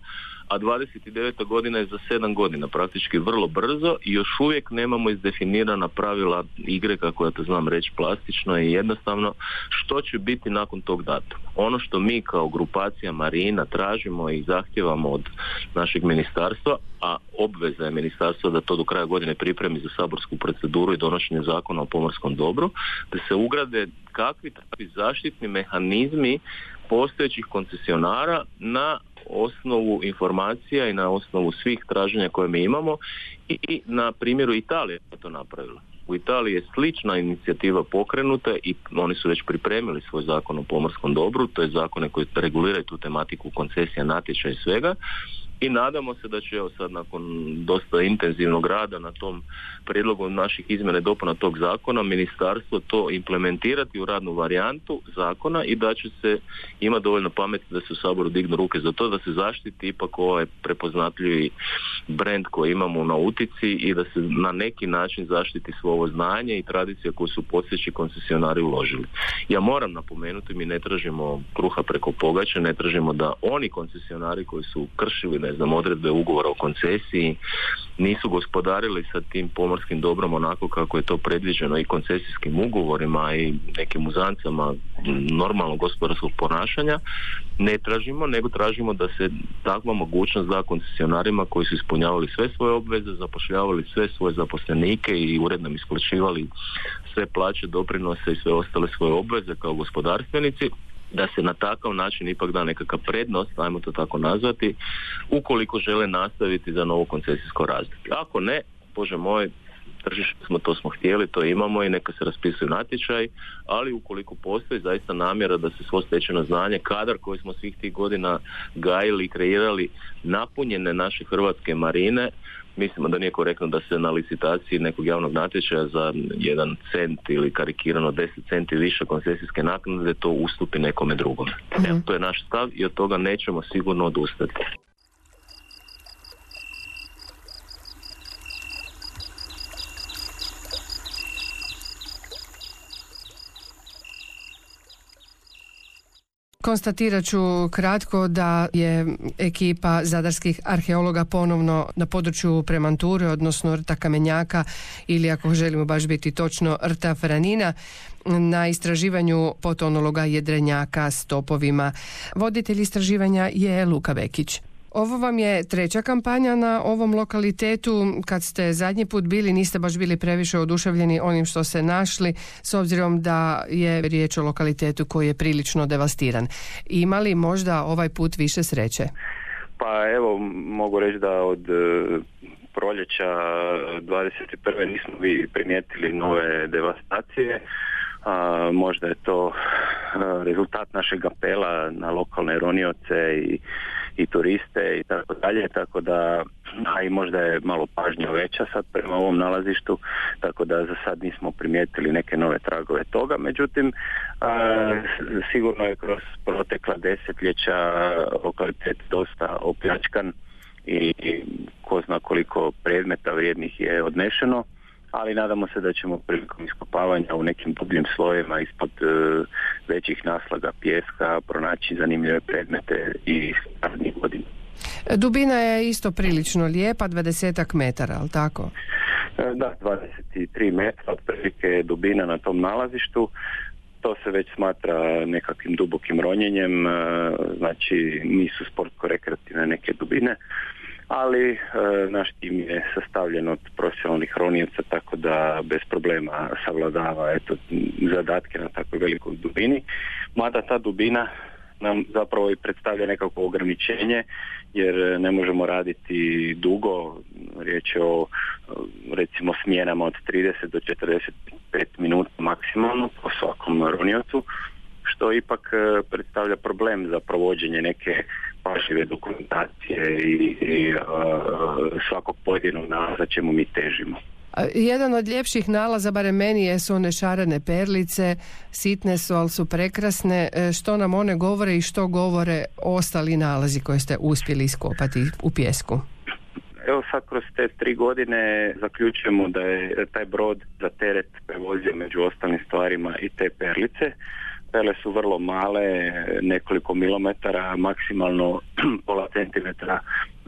a 29. godina je za 7 godina, praktički vrlo brzo i još uvijek nemamo izdefinirana pravila igre, kako ja to znam reći plastično i jednostavno, što će biti nakon tog datuma. Ono što mi kao grupacija Marina tražimo i zahtjevamo od našeg ministarstva, a obveza je ministarstva da to do kraja godine pripremi za saborsku proceduru i donošenje zakona o pomorskom dobru, da se ugrade kakvi takvi zaštitni mehanizmi postojećih koncesionara na osnovu informacija i na osnovu svih traženja koje mi imamo i na primjeru Italije je to napravila. U Italiji je slična inicijativa pokrenuta i oni su već pripremili svoj zakon o pomorskom dobru, to je zakone koji reguliraju tu tematiku koncesija, natječaja i svega i nadamo se da će evo sad nakon dosta intenzivnog rada na tom prijedlogu naših izmjena i dopuna tog zakona ministarstvo to implementirati u radnu varijantu zakona i da će se ima dovoljno pameti da se u Saboru dignu ruke za to da se zaštiti ipak ovaj prepoznatljivi brend koji imamo na utici i da se na neki način zaštiti svoje znanje i tradicija koju su podsjeći koncesionari uložili. Ja moram napomenuti, mi ne tražimo kruha preko pogače, ne tražimo da oni koncesionari koji su kršili, ne znam, odredbe ugovora o koncesiji, nisu gospodarili sa tim pomorskim dobrom onako kako je to predviđeno i koncesijskim ugovorima i nekim uzancama normalnog gospodarskog ponašanja, ne tražimo, nego tražimo da se takva mogućnost da koncesionarima koji su ispunjavali sve svoje obveze, zapošljavali sve svoje zaposlenike i uredno isplaćivali sve plaće, doprinose i sve ostale svoje obveze kao gospodarstvenici, da se na takav način ipak da nekakva prednost, ajmo to tako nazvati, ukoliko žele nastaviti za novo koncesijsko razdoblje. Ako ne, Bože moj, tržište smo, to smo htjeli, to imamo i neka se raspisuju natječaj, ali ukoliko postoji zaista namjera da se svo stečeno znanje, kadar koji smo svih tih godina gajili i kreirali, napunjene naše hrvatske marine, mislimo da nije korektno da se na licitaciji nekog javnog natječaja za jedan cent ili karikirano 10 centi više koncesijske naknade to ustupi nekome drugom. Evo, to je naš stav i od toga nećemo sigurno odustati. Konstatirat ću kratko da je ekipa zadarskih arheologa ponovno na području Premanture, odnosno rta Kamenjaka ili ako želimo baš biti točno rta Franina, na istraživanju potonologa jedrenjaka s topovima. Voditelj istraživanja je Luka Vekić. Ovo vam je treća kampanja na ovom lokalitetu. Kad ste zadnji put bili, niste baš bili previše oduševljeni onim što se našli, s obzirom da je riječ o lokalitetu koji je prilično devastiran. Ima li možda ovaj put više sreće? Pa evo, mogu reći da od e, proljeća 21. nismo vi primijetili nove devastacije. A, možda je to e, rezultat našeg apela na lokalne ronioce i i turiste i tako dalje, tako da a i možda je malo pažnja veća sad prema ovom nalazištu, tako da za sad nismo primijetili neke nove tragove toga, međutim a, sigurno je kroz protekla desetljeća lokalitet dosta opljačkan i ko zna koliko predmeta vrijednih je odnešeno ali nadamo se da ćemo prilikom iskopavanja u nekim dubljim slojevima ispod e, većih naslaga pjeska pronaći zanimljive predmete i narednih godina. Dubina je isto prilično lijepa, 20 metara, ali tako? E, da, 23 metra otprilike je dubina na tom nalazištu. To se već smatra nekakvim dubokim ronjenjem, e, znači nisu sportsko-rekreativne neke dubine ali e, naš tim je sastavljen od profesionalnih ronijaca tako da bez problema savladava eto, zadatke na takvoj velikoj dubini. Mada ta dubina nam zapravo i predstavlja nekako ograničenje jer ne možemo raditi dugo, riječ je o recimo smjenama od 30 do 45 minuta maksimalno po svakom roniocu što ipak e, predstavlja problem za provođenje neke pažljive dokumentacije i, i svakog pojedinog nalaza čemu mi težimo. Jedan od ljepših nalaza, barem meni, su one šarene perlice, sitne su, ali su prekrasne. E, što nam one govore i što govore ostali nalazi koje ste uspjeli iskopati u pjesku? Evo sad kroz te tri godine zaključujemo da je taj brod za teret prevozio među ostalim stvarima i te perlice. Pele su vrlo male, nekoliko milimetara, maksimalno [clears throat] pola centimetra,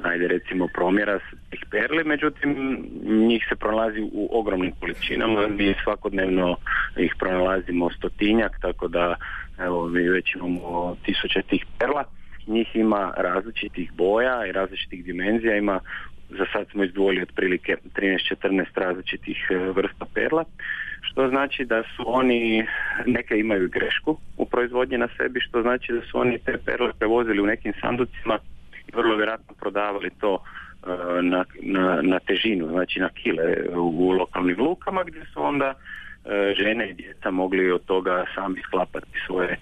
ajde recimo promjera tih perli, međutim njih se pronalazi u ogromnim količinama, mi svakodnevno ih pronalazimo stotinjak, tako da evo mi već imamo tisuće tih perla. Njih ima različitih boja i različitih dimenzija, ima za sad smo izdvojili otprilike 13-14 različitih e, vrsta perla što znači da su oni, neke imaju grešku u proizvodnji na sebi, što znači da su oni te perle prevozili u nekim sanducima i vrlo vjerojatno prodavali to e, na, na, na težinu, znači na kile u lokalnim lukama gdje su onda e, žene i djeca mogli od toga sami sklapati svoje e,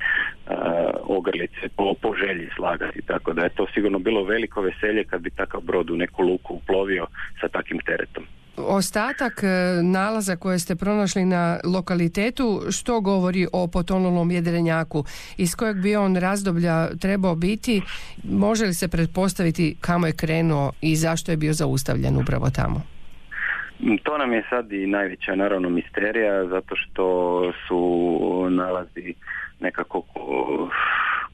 ogrlice po, po želji slagati. Tako da je to sigurno bilo veliko veselje kad bi takav brod u neku luku uplovio sa takvim teretom. Ostatak e, nalaza koje ste pronašli na lokalitetu, što govori o potonulom jedrenjaku? Iz kojeg bi on razdoblja trebao biti? Može li se pretpostaviti kamo je krenuo i zašto je bio zaustavljen upravo tamo? To nam je sad i najveća naravno misterija zato što su nalazi nekako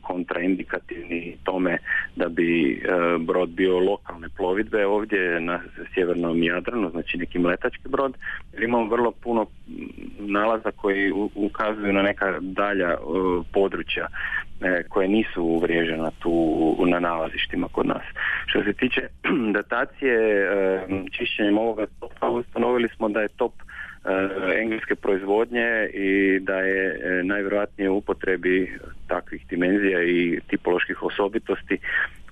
kontraindikativni tome da bi e, brod bio lokalne plovidbe ovdje na sjevernom Jadranu, znači neki mletački brod, jer imamo vrlo puno nalaza koji ukazuju na neka dalja e, područja e, koje nisu uvriježena tu na nalazištima kod nas. Što se tiče [clears throat] datacije čišćenjem ovoga topa, ustanovili smo da je top engleske proizvodnje i da je e, najvjerojatnije u upotrebi takvih dimenzija i tipoloških osobitosti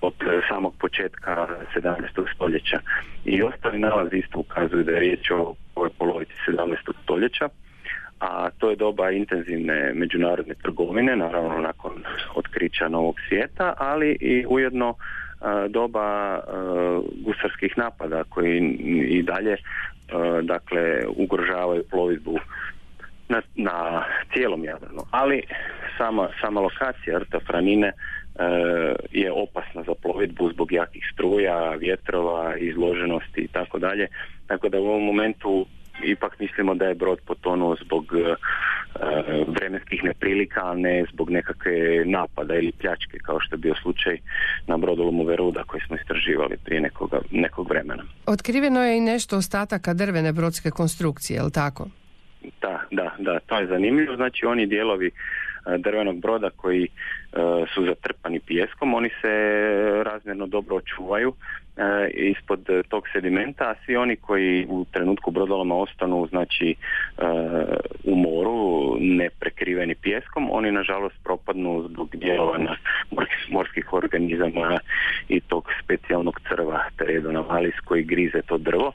od e, samog početka 17. stoljeća. I ostali nalazi isto ukazuju da je riječ o ovoj polovici 17. stoljeća a to je doba intenzivne međunarodne trgovine, naravno nakon otkrića novog svijeta, ali i ujedno doba gusarskih napada koji i dalje E, dakle ugrožavaju plovidbu na, na cijelom Jadranu. Ali sama, sama lokacija Rta Franine e, je opasna za plovidbu zbog jakih struja, vjetrova, izloženosti i tako dalje. Tako da u ovom momentu ipak mislimo da je brod potonuo zbog e, vremenskih neprilika, a ne zbog nekakve napada ili pljačke kao što je bio slučaj na brodu Veruda koji smo istraživali prije nekoga, nekog vremena. Otkriveno je i nešto ostataka drvene brodske konstrukcije, je li tako? Da, da, da, to je zanimljivo. Znači oni dijelovi E, drvenog broda koji su zatrpani pijeskom, oni se razmjerno dobro očuvaju ispod tog sedimenta, a svi oni koji u trenutku brodoloma ostanu znači u moru ne prekriveni pijeskom, oni nažalost propadnu zbog djelovanja morskih organizama i tog specijalnog crva teredona valis koji grize to drvo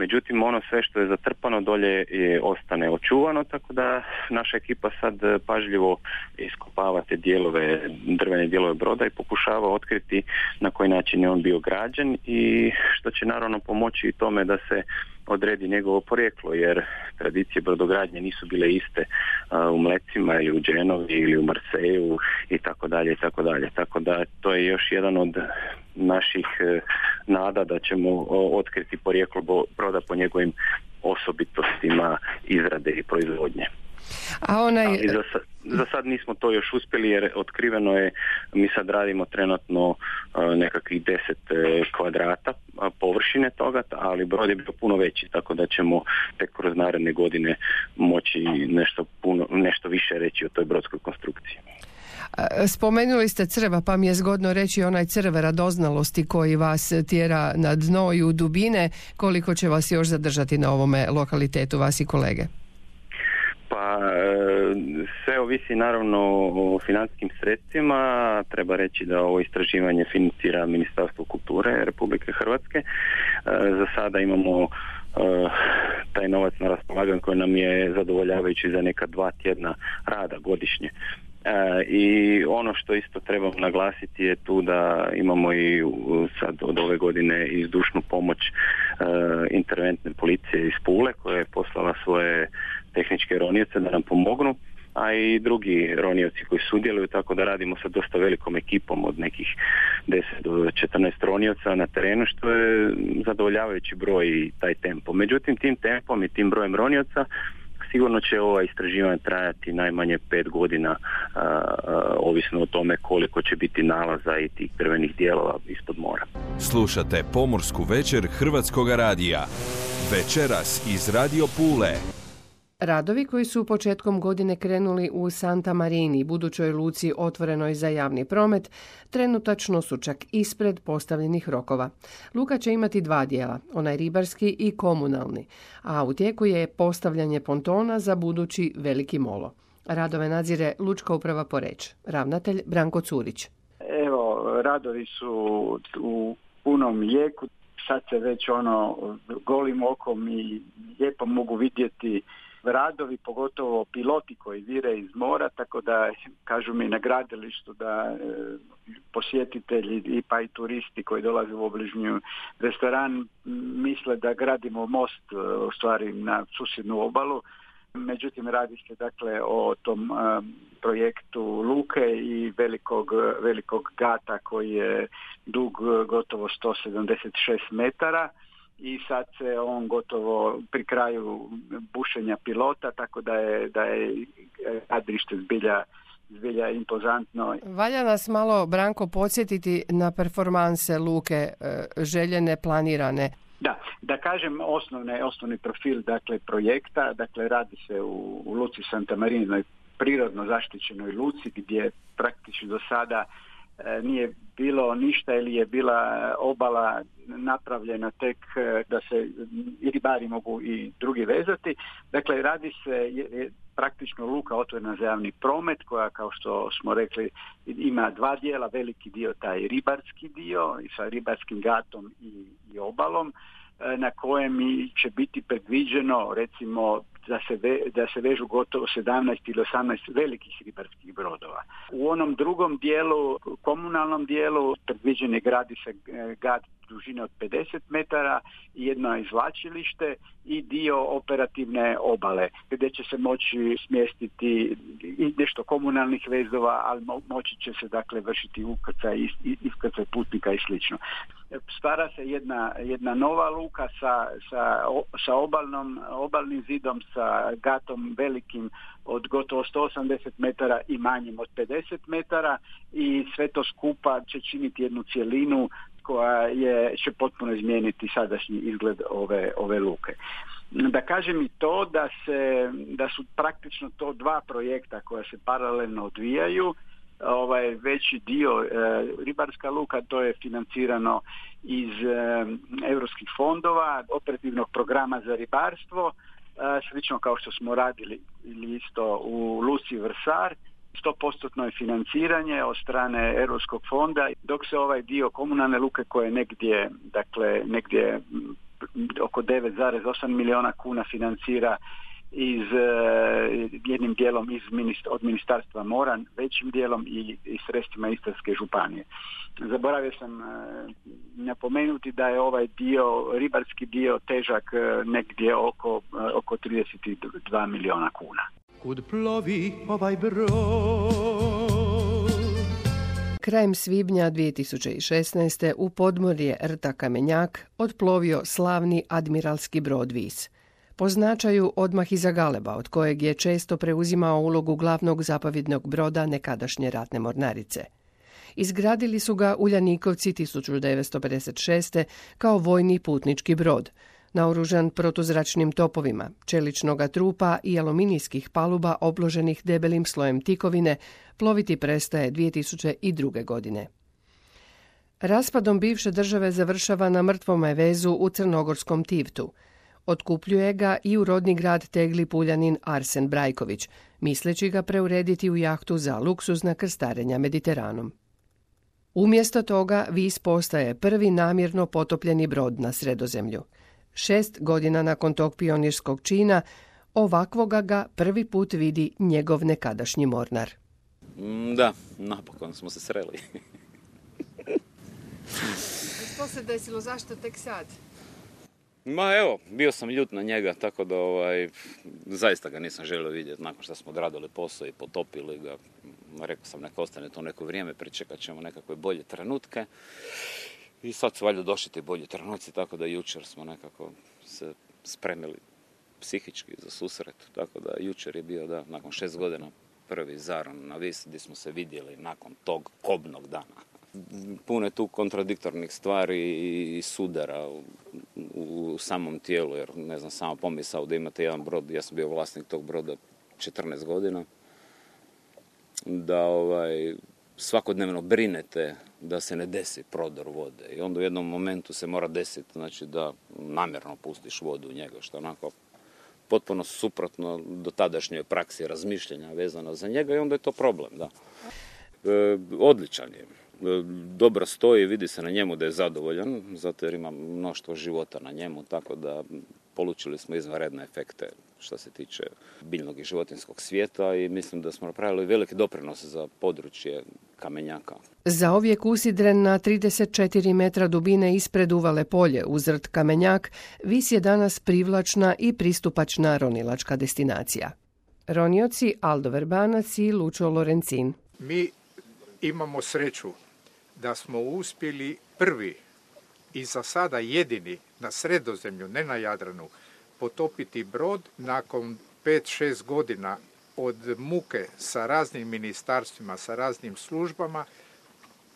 međutim ono sve što je zatrpano dolje je, ostane očuvano, tako da naša ekipa sad pažljivo iskopava te dijelove, drvene dijelove broda i pokušava otkriti na koji način je on bio građen i što će naravno pomoći i tome da se odredi njegovo porijeklo jer tradicije brodogradnje nisu bile iste u Mlecima ili u Dženovi ili u Marseju i tako dalje i tako dalje. Tako da to je još jedan od naših e, nada da ćemo otkriti porijeklo broda po njegovim osobitostima izrade i proizvodnje. A onaj... za, sad, za sad nismo to još uspjeli jer otkriveno je, mi sad radimo trenutno nekakvih deset e, kvadrata površine toga, ali brod je bio puno veći, tako da ćemo tek kroz naredne godine moći nešto, puno, nešto više reći o toj brodskoj konstrukciji. Spomenuli ste crva, pa mi je zgodno reći onaj crv radoznalosti koji vas tjera na dno i u dubine, koliko će vas još zadržati na ovome lokalitetu, vas i kolege? Pa e, sve ovisi naravno o financijskim sredstvima. Treba reći da ovo istraživanje financira Ministarstvo kulture Republike Hrvatske. E, za sada imamo e, taj novac na raspolaganju koji nam je zadovoljavajući za neka dva tjedna rada godišnje. I ono što isto trebam naglasiti je tu da imamo i sad od ove godine i zdušnu pomoć interventne policije iz Pule koja je poslala svoje tehničke ronioce da nam pomognu, a i drugi ronioci koji sudjeluju, tako da radimo sa dosta velikom ekipom od nekih 10 do 14 ronioca na terenu, što je zadovoljavajući broj i taj tempo. Međutim, tim tempom i tim brojem ronioca sigurno će ova istraživanje trajati najmanje pet godina, ovisno o tome koliko će biti nalaza i tih drvenih dijelova ispod mora. Slušate Pomorsku večer Hrvatskog radija. Večeras iz Radio Pule. Radovi koji su početkom godine krenuli u Santa Marini, budućoj luci otvorenoj za javni promet, trenutačno su čak ispred postavljenih rokova. Luka će imati dva dijela, onaj ribarski i komunalni, a u tijeku je postavljanje pontona za budući veliki molo. Radove nadzire Lučka uprava Poreć, ravnatelj Branko Curić. Evo, radovi su u punom jeku, sad se već ono golim okom i lijepo mogu vidjeti radovi, pogotovo piloti koji vire iz mora, tako da kažu mi na gradilištu da e, posjetitelji i pa i turisti koji dolaze u obližnju restoran misle da gradimo most e, u stvari na susjednu obalu. Međutim, radi se dakle o tom e, projektu Luke i velikog, velikog gata koji je dug gotovo 176 metara i sad se on gotovo pri kraju bušenja pilota, tako da je, da je adrište zbilja zbilja impozantno. Valja nas malo, Branko, podsjetiti na performanse luke e, željene, planirane. Da, da kažem osnovne, osnovni profil dakle projekta, dakle radi se u, u Luci Santa Marinoj prirodno zaštićenoj luci gdje praktično do sada nije bilo ništa ili je bila obala napravljena tek e, da se i ribari mogu i drugi vezati. Dakle, radi se je, praktično luka otvorena za javni promet koja kao što smo rekli ima dva dijela, veliki dio taj ribarski dio sa ribarskim gatom i, obalom e, na kojem će biti predviđeno recimo da se, da se vežu gotovo 17 ili 18 velikih ribarskih brodova. U onom drugom dijelu, komunalnom dijelu, predviđen je gradi se e, gad dužine od 50 metara i jedno izvlačilište i dio operativne obale gdje će se moći smjestiti i nešto komunalnih vezova, ali moći će se dakle vršiti ukrcaj, iskrcaj putnika i slično. Stvara se jedna, jedna nova luka sa, sa, sa obalnom, obalnim zidom, sa gatom velikim od gotovo 180 metara i manjim od 50 metara i sve to skupa će činiti jednu cjelinu koja je, će potpuno izmijeniti sadašnji izgled ove, ove luke. Da kažem i to da, se, da su praktično to dva projekta koja se paralelno odvijaju, ovaj veći dio e, ribarska luka to je financirano iz europskih fondova operativnog programa za ribarstvo e, slično kao što smo radili ili isto u Luci Vrsar. 100% je financiranje od strane Europskog fonda, dok se ovaj dio komunalne luke koje je negdje, dakle, negdje oko 9,8 milijuna kuna financira iz e, jednim dijelom iz od ministarstva mora, većim dijelom i, i sredstvima Istarske županije. Zaboravio sam e, napomenuti da je ovaj dio, ribarski dio težak e, negdje oko, oko 32 milijuna kuna. Kud plovi ovaj brod Krajem svibnja 2016. u podmorje Rta Kamenjak odplovio slavni admiralski brod Vis. Po značaju odmah iza Galeba, od kojeg je često preuzimao ulogu glavnog zapovjednog broda nekadašnje ratne mornarice. Izgradili su ga Uljanikovci 1956. kao vojni putnički brod, naoružan protuzračnim topovima, čeličnoga trupa i aluminijskih paluba obloženih debelim slojem tikovine, ploviti prestaje 2002. godine. Raspadom bivše države završava na mrtvome vezu u Crnogorskom Tivtu. Otkupljuje ga i u rodni grad Tegli Puljanin Arsen Brajković, misleći ga preurediti u jahtu za luksuzna krstarenja Mediteranom. Umjesto toga Vis postaje prvi namjerno potopljeni brod na sredozemlju. Šest godina nakon tog pionirskog čina, ovakvoga ga prvi put vidi njegov nekadašnji mornar. Mm, da, napokon smo se sreli. [laughs] Što se desilo? Zašto tek sad? Ma evo, bio sam ljut na njega, tako da ovaj, zaista ga nisam želio vidjeti nakon što smo odradili posao i potopili ga. Rekao sam neka ostane to neko vrijeme, pričekat ćemo nekakve bolje trenutke. I sad su valjda došli ti bolji trenuci, tako da jučer smo nekako se spremili psihički za susret. Tako da jučer je bio, da, nakon šest godina prvi zaron na vis gdje smo se vidjeli nakon tog kobnog dana. Puno je tu kontradiktornih stvari i sudara u, samom tijelu, jer ne znam, samo pomisao da imate jedan brod, ja sam bio vlasnik tog broda 14 godina, da ovaj, svakodnevno brinete da se ne desi prodor vode. I onda u jednom momentu se mora desiti znači da namjerno pustiš vodu u njega, što onako potpuno suprotno do tadašnjoj praksi razmišljanja vezano za njega i onda je to problem, da. E, odličan je. E, dobro stoji, vidi se na njemu da je zadovoljan, zato jer ima mnoštvo života na njemu, tako da polučili smo izvanredne efekte što se tiče biljnog i životinskog svijeta i mislim da smo napravili veliki doprinos za područje kamenjaka. Za ovijek usidren na 34 metra dubine ispred uvale polje uzrt Kamenjak, vis je danas privlačna i pristupačna ronilačka destinacija. Ronioci Aldo Verbanac i Lučo Lorencin. Mi imamo sreću da smo uspjeli prvi i za sada jedini na sredozemlju, ne na Jadranu, potopiti brod nakon 5-6 godina od muke sa raznim ministarstvima, sa raznim službama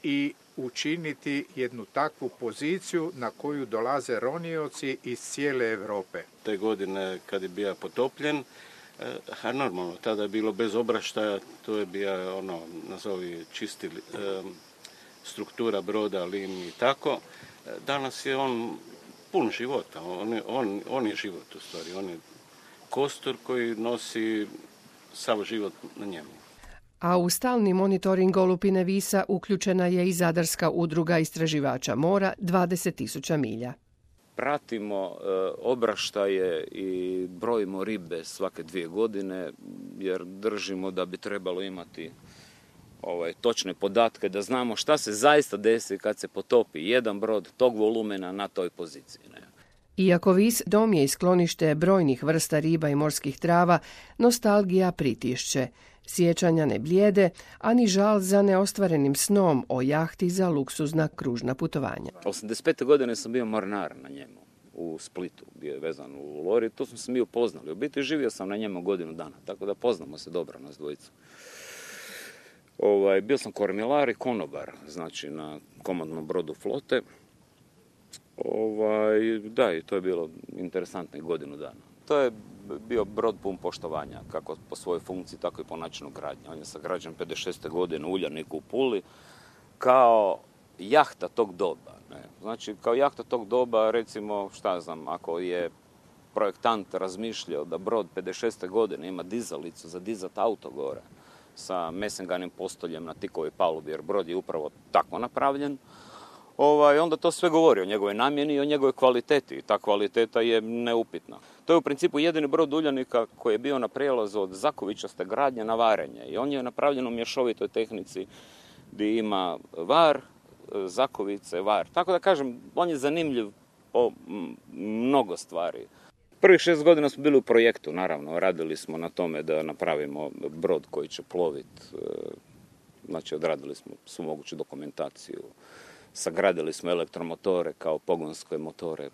i učiniti jednu takvu poziciju na koju dolaze ronioci iz cijele Europe. Te godine kad je bio potopljen, eh, a normalno, tada je bilo bez obraštaja, to je bio ono, nazovi čisti eh, struktura broda, liniji i tako. Eh, Danas je on pun života, on je, on, on je život u stvari, on je kostur koji nosi sav život na njemu. A u stalni monitoring olupine visa uključena je i Zadarska udruga istraživača mora 20.000 milja. Pratimo e, obraštaje i brojimo ribe svake dvije godine jer držimo da bi trebalo imati ovaj, točne podatke da znamo šta se zaista desi kad se potopi jedan brod tog volumena na toj poziciji. Ne? Iako vis dom je i sklonište brojnih vrsta riba i morskih trava, nostalgija pritišće. Sjećanja ne blijede, a ni žal za neostvarenim snom o jahti za luksuzna kružna putovanja. 85. godine sam bio mornar na njemu u Splitu, bio je vezan u Lori, tu smo se mi upoznali. U biti živio sam na njemu godinu dana, tako da poznamo se dobro nas dvojicu. Ovaj, bio sam kormilar i konobar, znači na komandnom brodu flote. Ovaj, da, i to je bilo interesantno godinu dana. To je bio brod pun poštovanja, kako po svojoj funkciji, tako i po načinu gradnje. On je sagrađen 56. godine u Uljaniku u Puli, kao jahta tog doba. Ne? Znači, kao jahta tog doba, recimo, šta znam, ako je projektant razmišljao da brod 56. godine ima dizalicu za dizat auto gore, sa mesenganim postoljem na tikovoj palubi, jer brod je upravo tako napravljen, ovaj, onda to sve govori o njegovoj namjeni i o njegovoj kvaliteti. Ta kvaliteta je neupitna. To je u principu jedini brod Uljanika koji je bio na prijelazu od Zakovićaste gradnje na varenje. I on je napravljen u mješovitoj tehnici gdje ima var, zakovice, var. Tako da kažem, on je zanimljiv po mnogo stvari. Prvih šest godina smo bili u projektu, naravno, radili smo na tome da napravimo brod koji će ploviti. Znači, odradili smo svu moguću dokumentaciju, sagradili smo elektromotore kao pogonske motore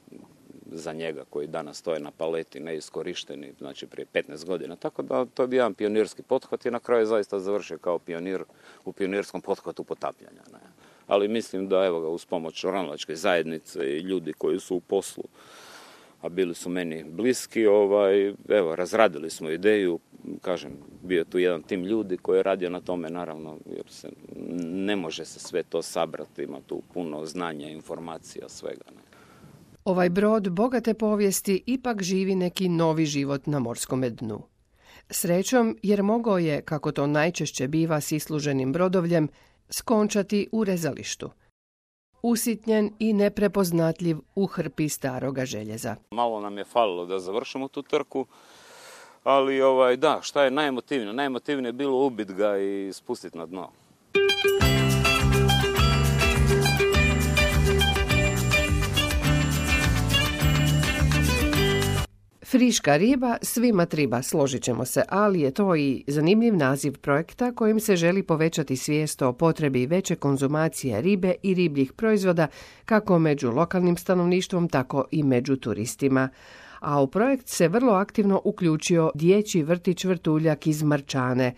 za njega koji danas stoje na paleti neiskorišteni, znači prije 15 godina. Tako da to je bio jedan pionirski pothvat i na kraju je zaista završio kao pionir u pionirskom pothvatu potapljanja. Ne? Ali mislim da evo ga uz pomoć ronilačke zajednice i ljudi koji su u poslu a bili su meni bliski, ovaj, evo, razradili smo ideju, kažem, bio tu jedan tim ljudi koji je radio na tome, naravno, jer se ne može se sve to sabrati, ima tu puno znanja, informacija, svega. Ne. Ovaj brod bogate povijesti ipak živi neki novi život na morskom dnu. Srećom, jer mogao je, kako to najčešće biva s isluženim brodovljem, skončati u rezalištu usitnjen i neprepoznatljiv u hrpi staroga željeza. Malo nam je falilo da završimo tu trku, ali ovaj, da, šta je najemotivnije? Najemotivnije je bilo ubit ga i spustiti na dno. Friška riba svima triba, složit ćemo se, ali je to i zanimljiv naziv projekta kojim se želi povećati svijest o potrebi veće konzumacije ribe i ribljih proizvoda kako među lokalnim stanovništvom, tako i među turistima. A u projekt se vrlo aktivno uključio dječji vrtić Vrtuljak iz Marčane,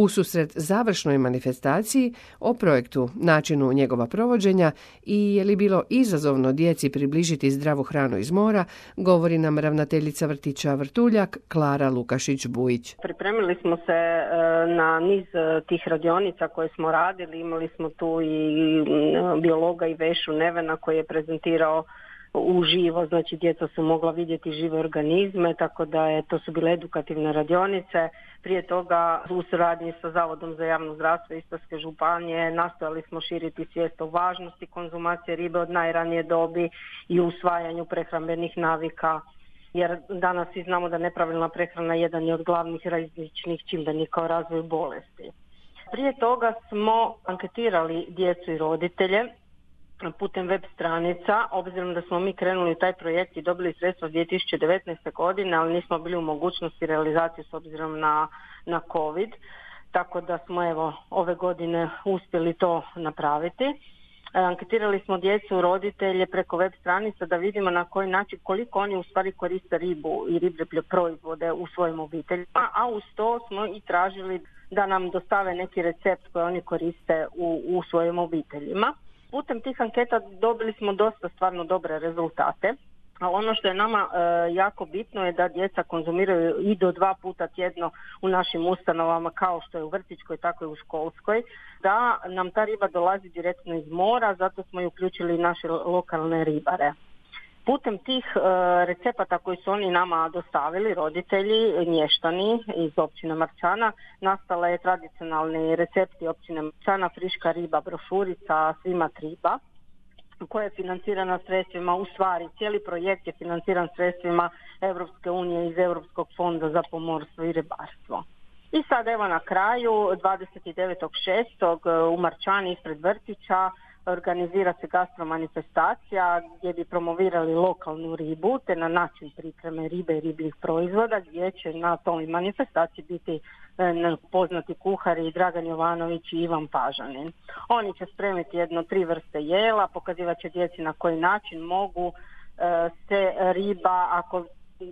u susret završnoj manifestaciji o projektu, načinu njegova provođenja i je li bilo izazovno djeci približiti zdravu hranu iz mora, govori nam ravnateljica vrtića Vrtuljak Klara Lukašić-Bujić. Pripremili smo se e, na niz e, tih radionica koje smo radili, imali smo tu i biologa i Vešu Nevena koji je prezentirao uživo, znači djeca su mogla vidjeti žive organizme, tako da je, to su bile edukativne radionice. Prije toga u suradnji sa Zavodom za javno zdravstvo Istarske županije nastojali smo širiti svijest o važnosti konzumacije ribe od najranije dobi i usvajanju prehrambenih navika jer danas svi znamo da nepravilna prehrana jedan je od glavnih rizičnih čimbenika u razvoju bolesti. Prije toga smo anketirali djecu i roditelje putem web stranica, obzirom da smo mi krenuli u taj projekt i dobili sredstva 2019. godine, ali nismo bili u mogućnosti realizacije s obzirom na, na COVID, tako da smo evo ove godine uspjeli to napraviti. E, anketirali smo djecu, roditelje preko web stranica da vidimo na koji način koliko oni u stvari koriste ribu i riblje proizvode u svojim obiteljima, a uz to smo i tražili da nam dostave neki recept koji oni koriste u, u svojim obiteljima. Putem tih anketa dobili smo dosta stvarno dobre rezultate. A ono što je nama e, jako bitno je da djeca konzumiraju i do dva puta tjedno u našim ustanovama kao što je u vrtićkoj tako i u školskoj, da nam ta riba dolazi direktno iz mora, zato smo i uključili naše lokalne ribare. Putem tih e, recepata koji su oni nama dostavili, roditelji, mještani iz općine Marčana, nastala je tradicionalni recepti općine Marčana, friška riba, brošurica, svima triba koja je financirana sredstvima, u stvari cijeli projekt je financiran sredstvima Europske unije iz Europskog fonda za pomorstvo i ribarstvo. I sad evo na kraju 29.6. u Marčani ispred Vrtića organizira se gastromanifestacija gdje bi promovirali lokalnu ribu te na način pripreme ribe i ribljih proizvoda gdje će na toj manifestaciji biti e, poznati kuhari Dragan Jovanović i Ivan Pažanin. Oni će spremiti jedno tri vrste jela, pokazivat će djeci na koji način mogu e, se riba, ako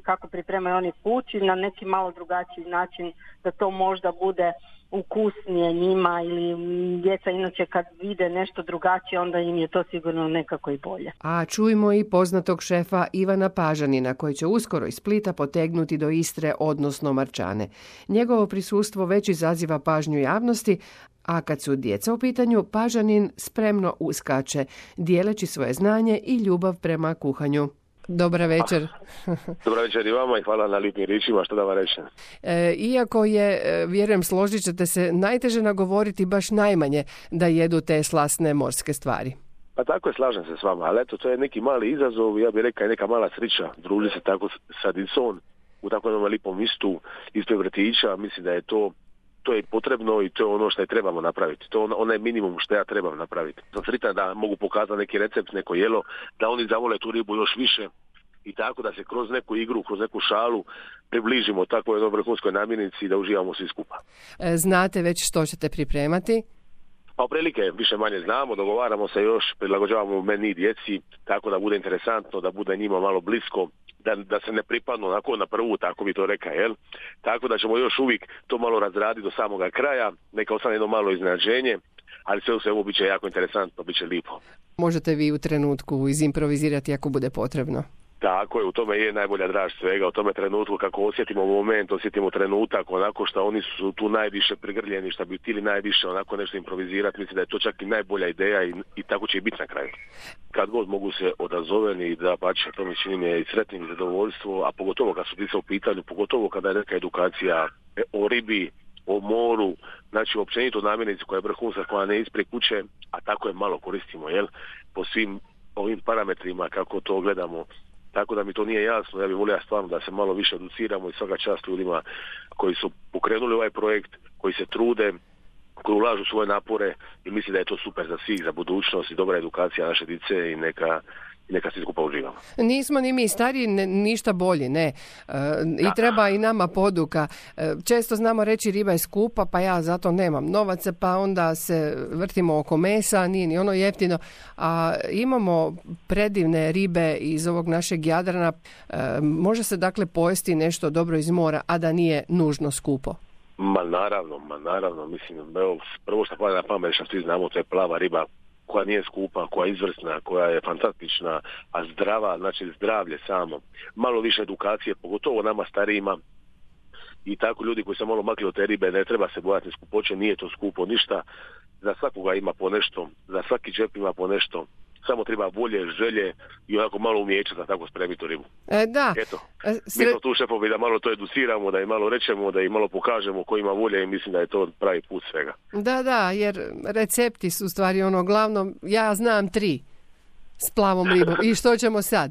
kako pripremaju oni kući, na neki malo drugačiji način da to možda bude ukusnije njima ili djeca inače kad vide nešto drugačije onda im je to sigurno nekako i bolje. A čujmo i poznatog šefa Ivana Pažanina koji će uskoro iz Splita potegnuti do Istre odnosno Marčane. Njegovo prisustvo već izaziva pažnju javnosti, a kad su djeca u pitanju, Pažanin spremno uskače, dijeleći svoje znanje i ljubav prema kuhanju. Dobra večer. [laughs] Dobra večer i vama i hvala na lipim riječima, što da vam rečem. E, iako je, e, vjerujem, složit ćete se, najteže nagovoriti baš najmanje da jedu te slasne morske stvari. Pa tako je, slažem se s vama, ali eto, to je neki mali izazov, ja bih rekao neka mala srića, druži se tako sa dicom u tako jednom lipom istu ispred vrtića, mislim da je to to je potrebno i to je ono što je trebamo napraviti. To je onaj minimum što ja trebam napraviti. Sam sritan da mogu pokazati neki recept, neko jelo, da oni zavole tu ribu još više i tako da se kroz neku igru, kroz neku šalu približimo takvoj jednoj vrhunskoj namirnici i da uživamo svi skupa. E, znate već što ćete pripremati? Pa prilike više manje znamo, dogovaramo se još, prilagođavamo meni djeci, tako da bude interesantno, da bude njima malo blisko, da, da se ne pripadnu onako na prvu, tako bi to reka, jel? Tako da ćemo još uvijek to malo razraditi do samoga kraja, neka ostane jedno malo iznenađenje, ali sve u svemu bit će jako interesantno, bit će lipo. Možete vi u trenutku izimprovizirati ako bude potrebno. Tako je, u tome je najbolja draž svega, u tome trenutku kako osjetimo moment, osjetimo trenutak, onako što oni su tu najviše prigrljeni, što bi htjeli najviše onako nešto improvizirati, mislim da je to čak i najbolja ideja i, i tako će i biti na kraju. Kad god mogu se odazoveni i da pače, to mi čini je i sretnim i zadovoljstvo, a pogotovo kad su se u pitanju, pogotovo kada je neka edukacija e, o ribi, o moru, znači općenito namirnici koja je vrhunska, koja ne ispre kuće, a tako je malo koristimo, jel, po svim ovim parametrima kako to gledamo tako da mi to nije jasno. Ja bih volio stvarno da se malo više educiramo i svaka čast ljudima koji su pokrenuli ovaj projekt, koji se trude, koji ulažu svoje napore i mislim da je to super za svih, za budućnost i dobra edukacija naše dice i neka neka se skupa uživamo. Nismo ni mi stariji ništa bolji, ne. E, I treba i nama poduka. E, često znamo reći riba je skupa, pa ja zato nemam novaca, pa onda se vrtimo oko mesa, nije ni ono jeftino. A imamo predivne ribe iz ovog našeg Jadrana. E, može se dakle pojesti nešto dobro iz mora, a da nije nužno skupo. Ma naravno, ma naravno, mislim, evo, prvo što pada na pamet, što svi znamo, to je plava riba, koja nije skupa, koja je izvrsna, koja je fantastična, a zdrava, znači zdravlje samo. Malo više edukacije, pogotovo nama starijima, i tako ljudi koji se malo makli od te ribe, ne treba se bojati skupoće, nije to skupo ništa, za svakoga ima po nešto, za svaki džep ima po nešto, samo treba volje, želje i onako malo umijeća da tako spremiti ribu. E, da. Eto, e, mi smo tu šefovi da malo to educiramo, da im malo rečemo, da im malo pokažemo ko ima volje i mislim da je to pravi put svega. Da, da, jer recepti su stvari ono glavno, ja znam tri s plavom ribom i što ćemo sad?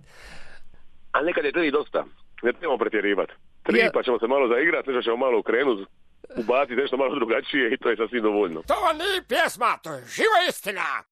A nekad je tri dosta. Ne trebamo pretjerivati. Tri Ja- pa ćemo se malo zaigrati, nešto ćemo malo ukrenuti, ubaciti nešto malo drugačije i to je sasvim dovoljno. To nije pjesma, to je živa istina.